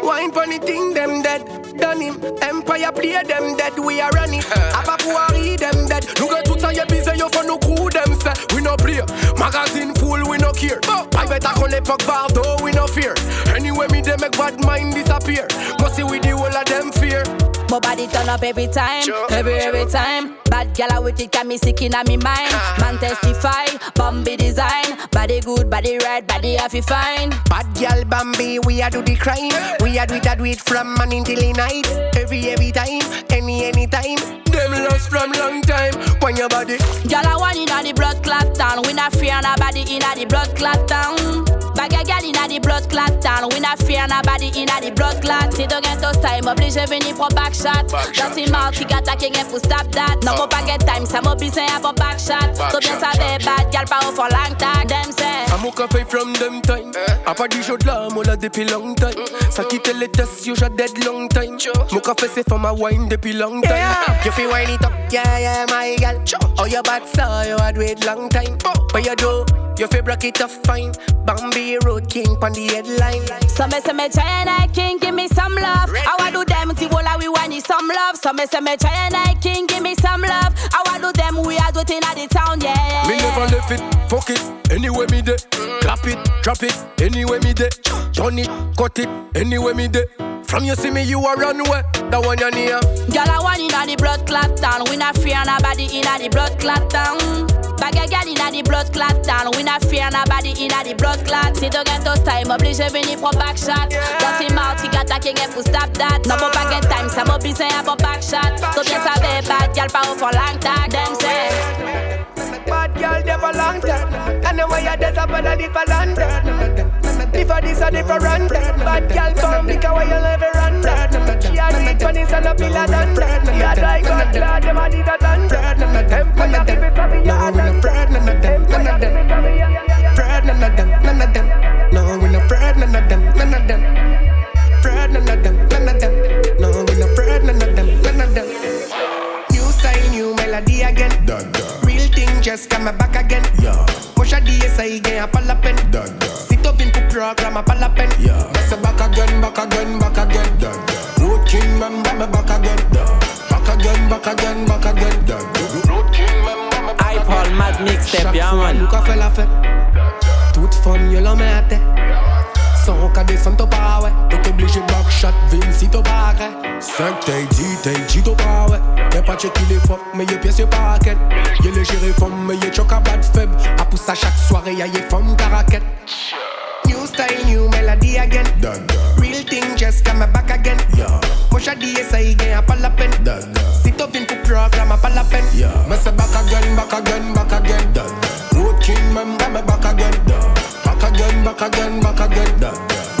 Them say. Wine funny thing, them dead. Done him. Empire play them dead. We are running. Abapuari them dead. Look at tout ça, y'a busy, yo for no crew them say. We no play. Magazine full, we no care. Private a qu'on l'époque Bardo, we no fear. Anyway, me they make bad mind disappear. Must see with the whole of them fear. My body turn up every time, every every time. Gal I with it, got me sick in me mind. Man testify, Bambi design. Body good, body right, body happy fine. Bad girl Bambi, we a do the crime. We a do it, a do it from morning till the night. Every every time, any any time. Them lost from long time. When your body, I want inna the blood clot town. We not fear nobody inna the blood clot town. Bag a gal inna the blood clot town. We not fear nobody inna the blood clot. Si do get us time, oblige vini pro back shot. Dirty mouth qui attaque rien pour stop that. Non mon uh-huh. pas get time, ça m'a besoin bon back shot. So bien savait bad gal pas au for long tag. Them say. I'm a café from them time. A pas du jour de là, moi là depuis long time. Ça quitte les tests, yo j'ai dead long time. Mon café c'est for my wine depuis long time. You feel wine it up, yeah, yeah, my girl. Oh, your bad so you had wait long time. But you do, you feel break it up fine. Bambi Road King on the headline. So me say me try and I king give me some love. I want do them till all we want is some love. So me say me try and I king give me some love. I want do them we are doing at the town yeah. yeah, Me never left it, fuck it, anyway me dey. Clap it, drop it, anyway me dey. Turn it, cut it, anyway me dey. From you see me, you a run away. That one you near. Girl I want inna the blood clot town. We not fear nobody inna the blood clot town. Bag a girl inna the blood clot town. We not fear nobody inna the blood clot. Si do get us time, oblige vini pro back shot. Dirty mouth qui attaque rien pour stop that. Mon pas get time, ça besoin à back shot. So bien savait bad girl au for long tag. Them say. Bad girl never long time. And the way you dead but I up on a different If I this a different Bad girl come because why you never run She a do it when it's on a pillar done She a die God glad them a did a done Empire give it for me No, we not afraid none of them, none of them. Afraid none of them, none of them. No, we not afraid none of them, none of them. Afraid none of them, none of them. No, we not afraid none of them, none of them. New style, new melody again Real thing just come back again. Push a DSI again, a pal pen. Sit up in program, a pal pen. That's a back again, back again, back again. Road King, man, me back again. Back again, back again, back again. Road King, man, I Paul Mad Mixtape, yeah man. Luca fait la fête Toute femme, yo l'en mette Son cas descend au pas ouais T'es obligé de backshot, Vinci t'au barre. 5 t'es dit, t'es dit t'au pas ouais. Y'a pas checké les fois, mais y'a pièce y'a paquet. Y'a les gérés femmes, mais y'a choc à bad faible. A pousse à chaque soirée, y'a y'a femme caraquette New style, new melody again Real thing just come back again Push a DSI again, a pal pen Sit up in program, a pal pen Me say back again, back again, back again. Road King, member me back again. Back again, back again, back again.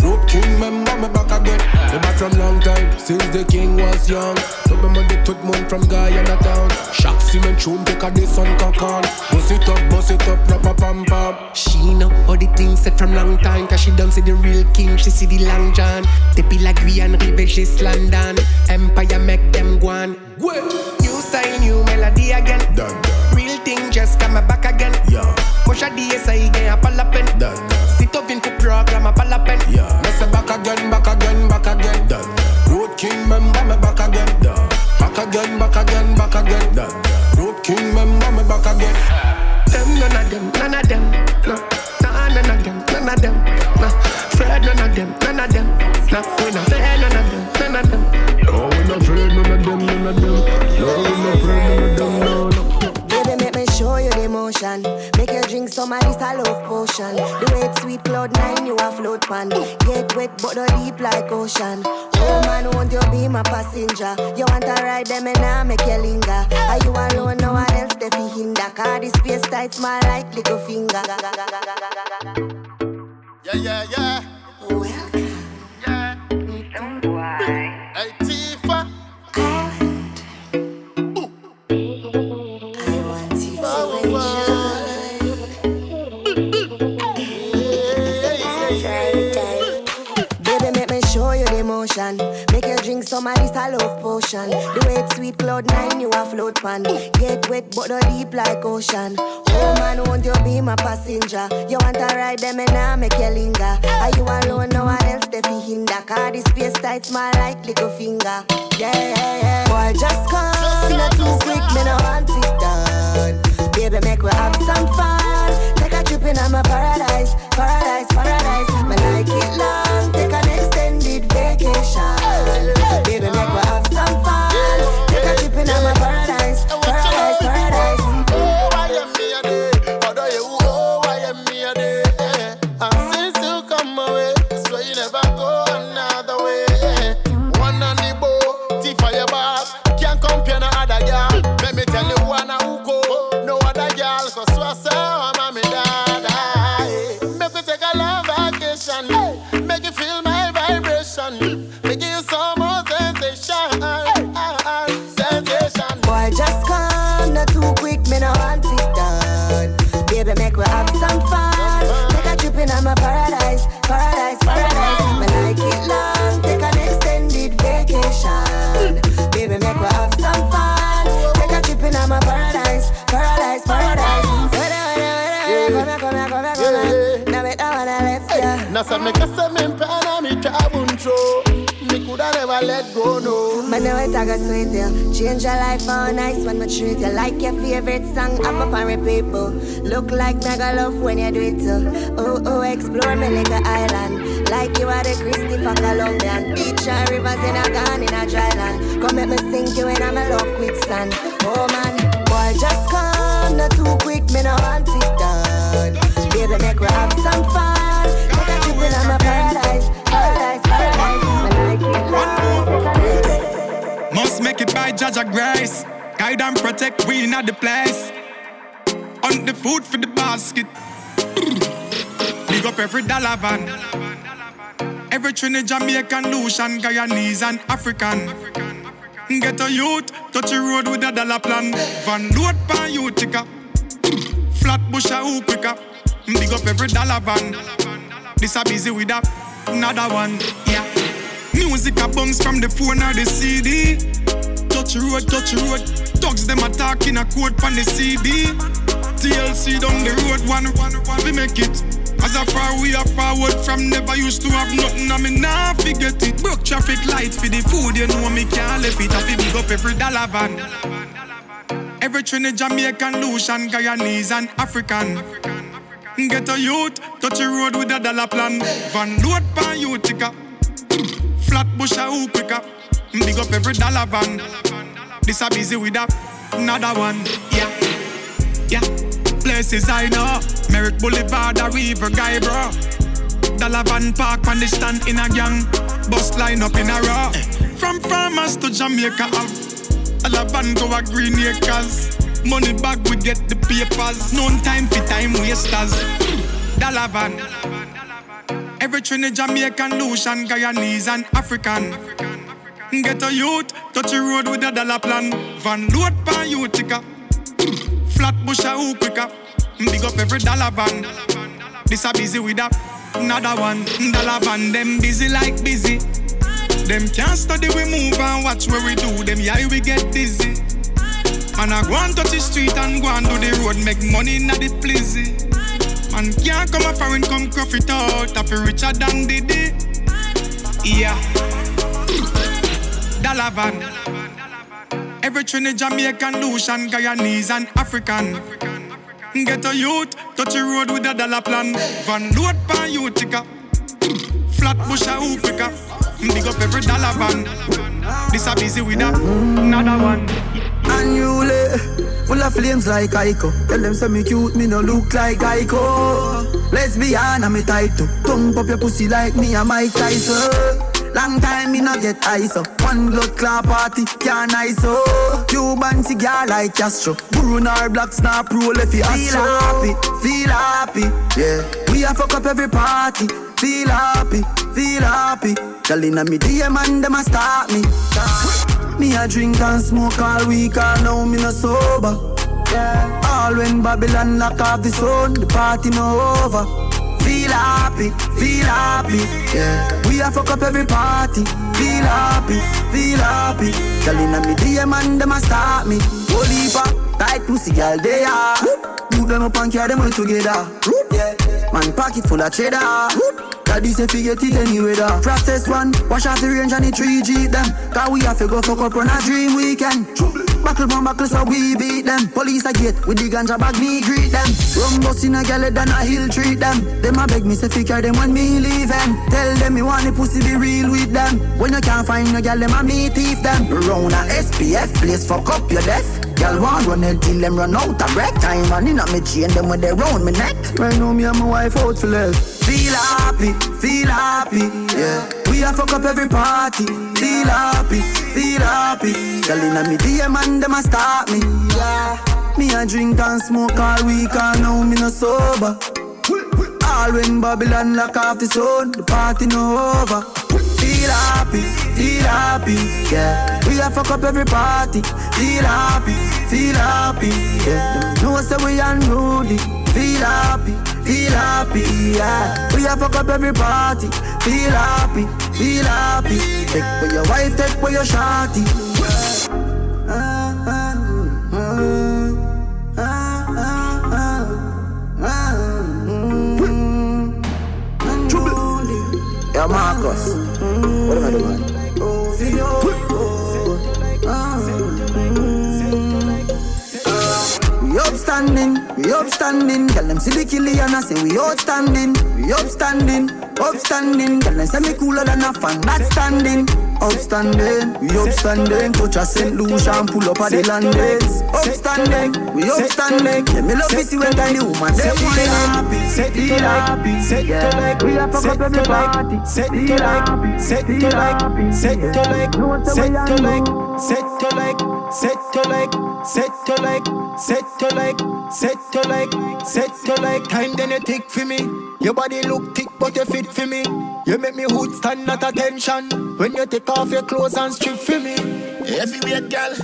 Road King, member me back again. Me back from long time, since the king was young. Remember the tout monde from Guyana town. Chaque cement tune take a this on cock Bust it up, bust it up, rappa pam pam. She know all the things said from long time Cause she don't see the real king, she see the long john Depuis la Guyane, rive just London Empire make them go on New style, new melody again Real thing just come back again Push a DSI again, a pal pen Sit up in program, a pal pen Me say back again, back again, back again. Road King, member me back again. Back again, back again, back again. Road King, member me back again. Them none of them, none of them No, nah, none of them, none of them No, Fred none of them, none of them No, we not fair none of them, none of them No, we not afraid none of them, none of them. No, we not afraid none of them, no, no. Baby, make me show you the motion. Make you drink some of this a love potion. The it's sweet cloud nine, you a float pan. Get wet, but no deep like ocean. Oh man, won't you be my passenger? You want to ride them and I make you linger. Are you alone? No one else they fi hinder. Cause this space tight, small like little finger. Yeah, yeah. Yeah. Pan. Get wet, but no deep like ocean. Oh man, won't you be my passenger? You want to ride them and I make you linger. Are you alone? No one else they fi hinder. Cause this space tight, small like little finger. Yeah, yeah, yeah. Boy, just come, not too quick, me no want it done. Baby, make we have some fun. Take a trip in my paradise, paradise, paradise. Me like it long, take an extended vacation. Baby, make we have some fun. Take a trip in my paradise, paradise, Now say me kasa me mpana mi chabun show. Me coulda never let go no. Man, know it, I got sweet you. Change your life all nice when me treat you like your favorite song. I'm up on repeat, boo. Look like mega love when you do it too. Oh, oh, explore me like an island. Like you are the Christopher Colombian. Beach and rivers in a gun in a dry land. Come let me sink you in a my love quicksand. Oh man, boy, just come. Not too quick, me no want it done. Baby, make we have some fun. Must make it by Judge of Grace. Guide and protect we in the place. On the food for the basket. Big up every dollar van. Every Trinidad, Jamaican, Lucian, Guyanese, and African. Get a youth, touch the road with a dollar plan. Van load pan Utica. Flat bush a hoop quicker. Big up every dollar van. This a busy with a another one. Yeah. Music a bounce from the phone or the CD. Touch road, touch road. Dogs them attack in a code from the CD. TLC down the road, one, one, one, we make it. As a far we are forward from never used to have nothing, I mean nah forget it. Broke traffic light for the food, you know me can't left it. I feel big up every dollar van. Every Trinidad, Jamaican, Lucian, Guyanese, and African. Get a youth, touch the road with a dollar plan. Van load pan Utica. Flat bush a hoop quicker. Big up every dollar van. This a busy with a another one. Yeah, yeah. Places I know. Merrick Boulevard, a river guy, bro. Dollar van park on the stand in a gang. Bus line up in a row. From farmers to Jamaica have. Dollar van go a green acres. Money back, we get the papers. No time for time wasters. Dollar van. Every Trinidad, Jamaican, Lucian, Guyanese, and African. Get a youth, touch the road with a dollar plan. Van load pan Utica. Flat bush a hoop quicker. Big up every dollar van. This a busy with a another one. Dollar van, them busy like busy. Them can't study, we move and watch where we do. Them yeah, we get dizzy. Man, I go and touch the street and go and do the road, make money in the pleasy. Man, can't come a foreign, come cuff it out. Feel richer than Diddy. Yeah. Dollar van. Every Trinidad, Jamaican, Lucian, Guyanese, and African. Get a youth, touch the road with a dollar plan. Van load pan Utica. Flat bush a hoop quicker. Big up every dollar van. This a busy with another one. Unruly, eh. full of flames like Ico. Tell them say me cute, me no look like Ico. Lesbian, I'm a tight to Tongue up your pussy like me and Mike Tyson. Long time me not get ice up. One blood clot party, can't ice up. Cuban cigar like Castro. Bruno Black Star Pro if you Feel happy, feel happy, yeah. We a fuck up every party. Feel happy, feel happy. Girl inna me DM and them a start me. Me a drink and smoke all week, all now me no sober. Yeah. All when Babylon lock off the sun, the party no over. Feel happy, feel happy, yeah. We a fuck up every party. Feel happy, feel happy. Inna me DM and them a start me. Holy pa, tight pussy girl they are. Move them up and carry them all together. Yeah. Man pocket full of cheddar. Daddy say fi get it anyway da. Process one, wash off the range and the 3G them. Cause we have to go fuck up on a dream weekend. Buckle from buckle so we beat them. Police a gate with the ganja bag me greet them. Rum bus in a galley than a hill treat them. Them a beg me say fi carry them when me leave them Tell them me want the pussy be real with them. When you can't find no gal them a me thief them. Round a SPF place fuck up your desk Girl want run it till them run out of break time running inna me chain them when they round me neck. Right now me and my wife out for less. Feel happy, feel happy, yeah We a fuck up every party Feel happy, feel happy Girl inna me DM and them a start me, yeah Me a drink and smoke all week and now me no sober All when Babylon lock off the sun The party no over Feel happy, feel happy, yeah. We a fuck up every party. Feel happy, feel happy, yeah. Them know say we unruly. Feel happy, feel happy, yeah. We a fuck up every party. Feel happy, feel happy. Take for your wife, take for your shawty. Yeah, Marcus. What am I doing? We upstanding, we upstanding. Girl, them see the killian, I say we outstanding. We upstanding, upstanding. Girl, them say me cooler than a fan. That's standing, upstanding. We upstanding. Touch a St. Lucia and pull up at the landings. Upstanding, we upstanding. Yeah, me love see when kind of woman say we happy, set to happy. like, set yeah. like, We a set up like, party. set Feel like, set feel like, set Yeah. like, set are like. Set to like, set to like, set to like, set to like, set to like, set to like. Time then you tick for me. Your body look thick, but you fit for me. You make me hood stand at attention. When you take off your clothes and strip for me. Heavyweight girl,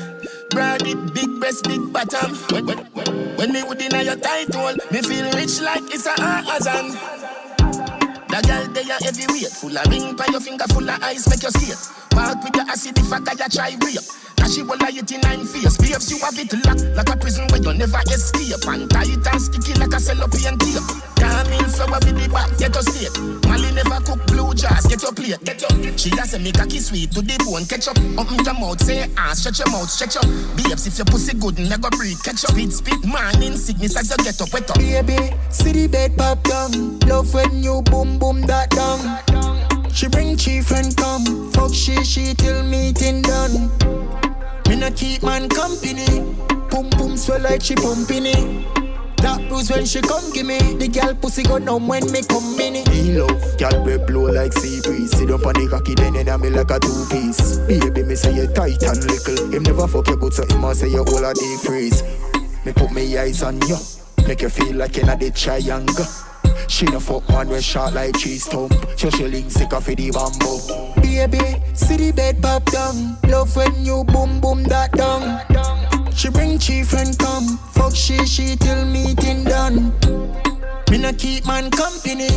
broad it, big breast, big bottom. When, when, when, me would in your tight hole, me feel rich like it's a Amazon. The girl they are heavyweight, full of ring by your finger, full of ice, make you skate. Walk with your acid if I got you try rape. Cause she will lie it in nine face. Babes, you have it locked like a prison where you never escape. And tight and sticky like a cellophane tape. In flower with the back, get your state. Molly never cook blue jars, get your plate, get your. She has a make a kiss sweet to the bone, catch up. Open your mouth, say ass, stretch your mouth, stretch up. Babes, if your pussy good, never breathe, catch up. Spit, spit, morning sickness as you get up, wet up. Baby, see the bed pop down. Love when you boom boom that down. She bring chief and come. Fuck she, she till meeting done. Me no keep man company. Boom boom swell like she pumping it. That bruise when she come give me. The girl pussy go numb when me come in it. Me love, girl we blow like sea breeze. Sit up on the cocky then in me like a two piece. Baby me say you tight and little. Him never fuck you good so him a say you all a deep freeze. Me put me eyes on you, make you feel like you're not the triangle. She no fuck man when shot like cheese stump. She link sick of the bamboo. Baby, see the bed pop down. Love when you boom boom that down. She bring chief and come. Fuck she she till meeting done. Me no keep man company.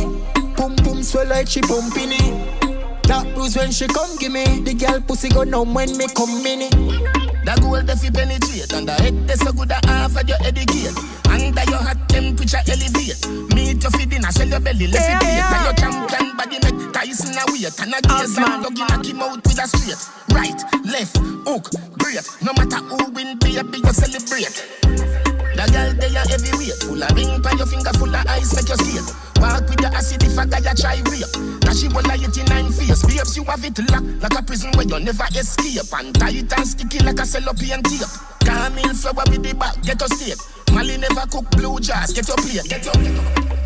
Pum pum swell like she pumping it. That bruise when she come give me. The girl pussy go numb when me come in it. The gold if you penetrate And the head they so good at half of your educate. Under your hot temperature elevate. Meet your feet in a sell your belly left it. Yeah, And your champion body make Tyson a weight And a gaze and dog in a kim out with a straight. Right, left, hook, great. No matter who win baby you celebrate the girl they are heavyweight Full of ring by your finger full of ice make you skate Walk with your acid if a guy a try rape. Now she will lie it in nine face. Babes you have it locked. Like a prison where you never escape. And tight and sticky like a cellophane tape In flower with the back get a state Molly never cook blue jars. Get your plate, get your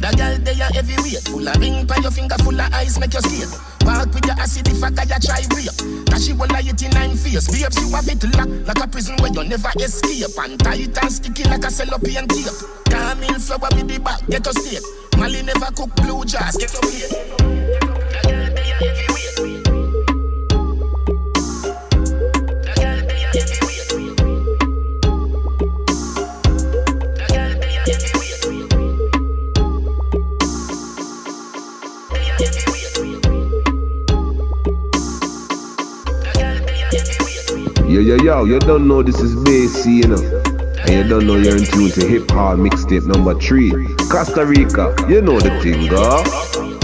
That girl they are heavyweight. Full of ring by your finger, full of ice, make your skate. Walk with your acid if I got you try break. That she will lie it in nine fears. Babes, you have it locked like a prison where you never escape. And tight and sticky like a cellophane tape. Camille flower with the back, get your state. Molly never cook blue jars. Get your plate. That girl they are heavyweight. Yo, yo, yo, you don't know this is Basie, you know. And you don't know you're in tune to hip hop mixtape number three. Costa Rica, you know the thing, girl.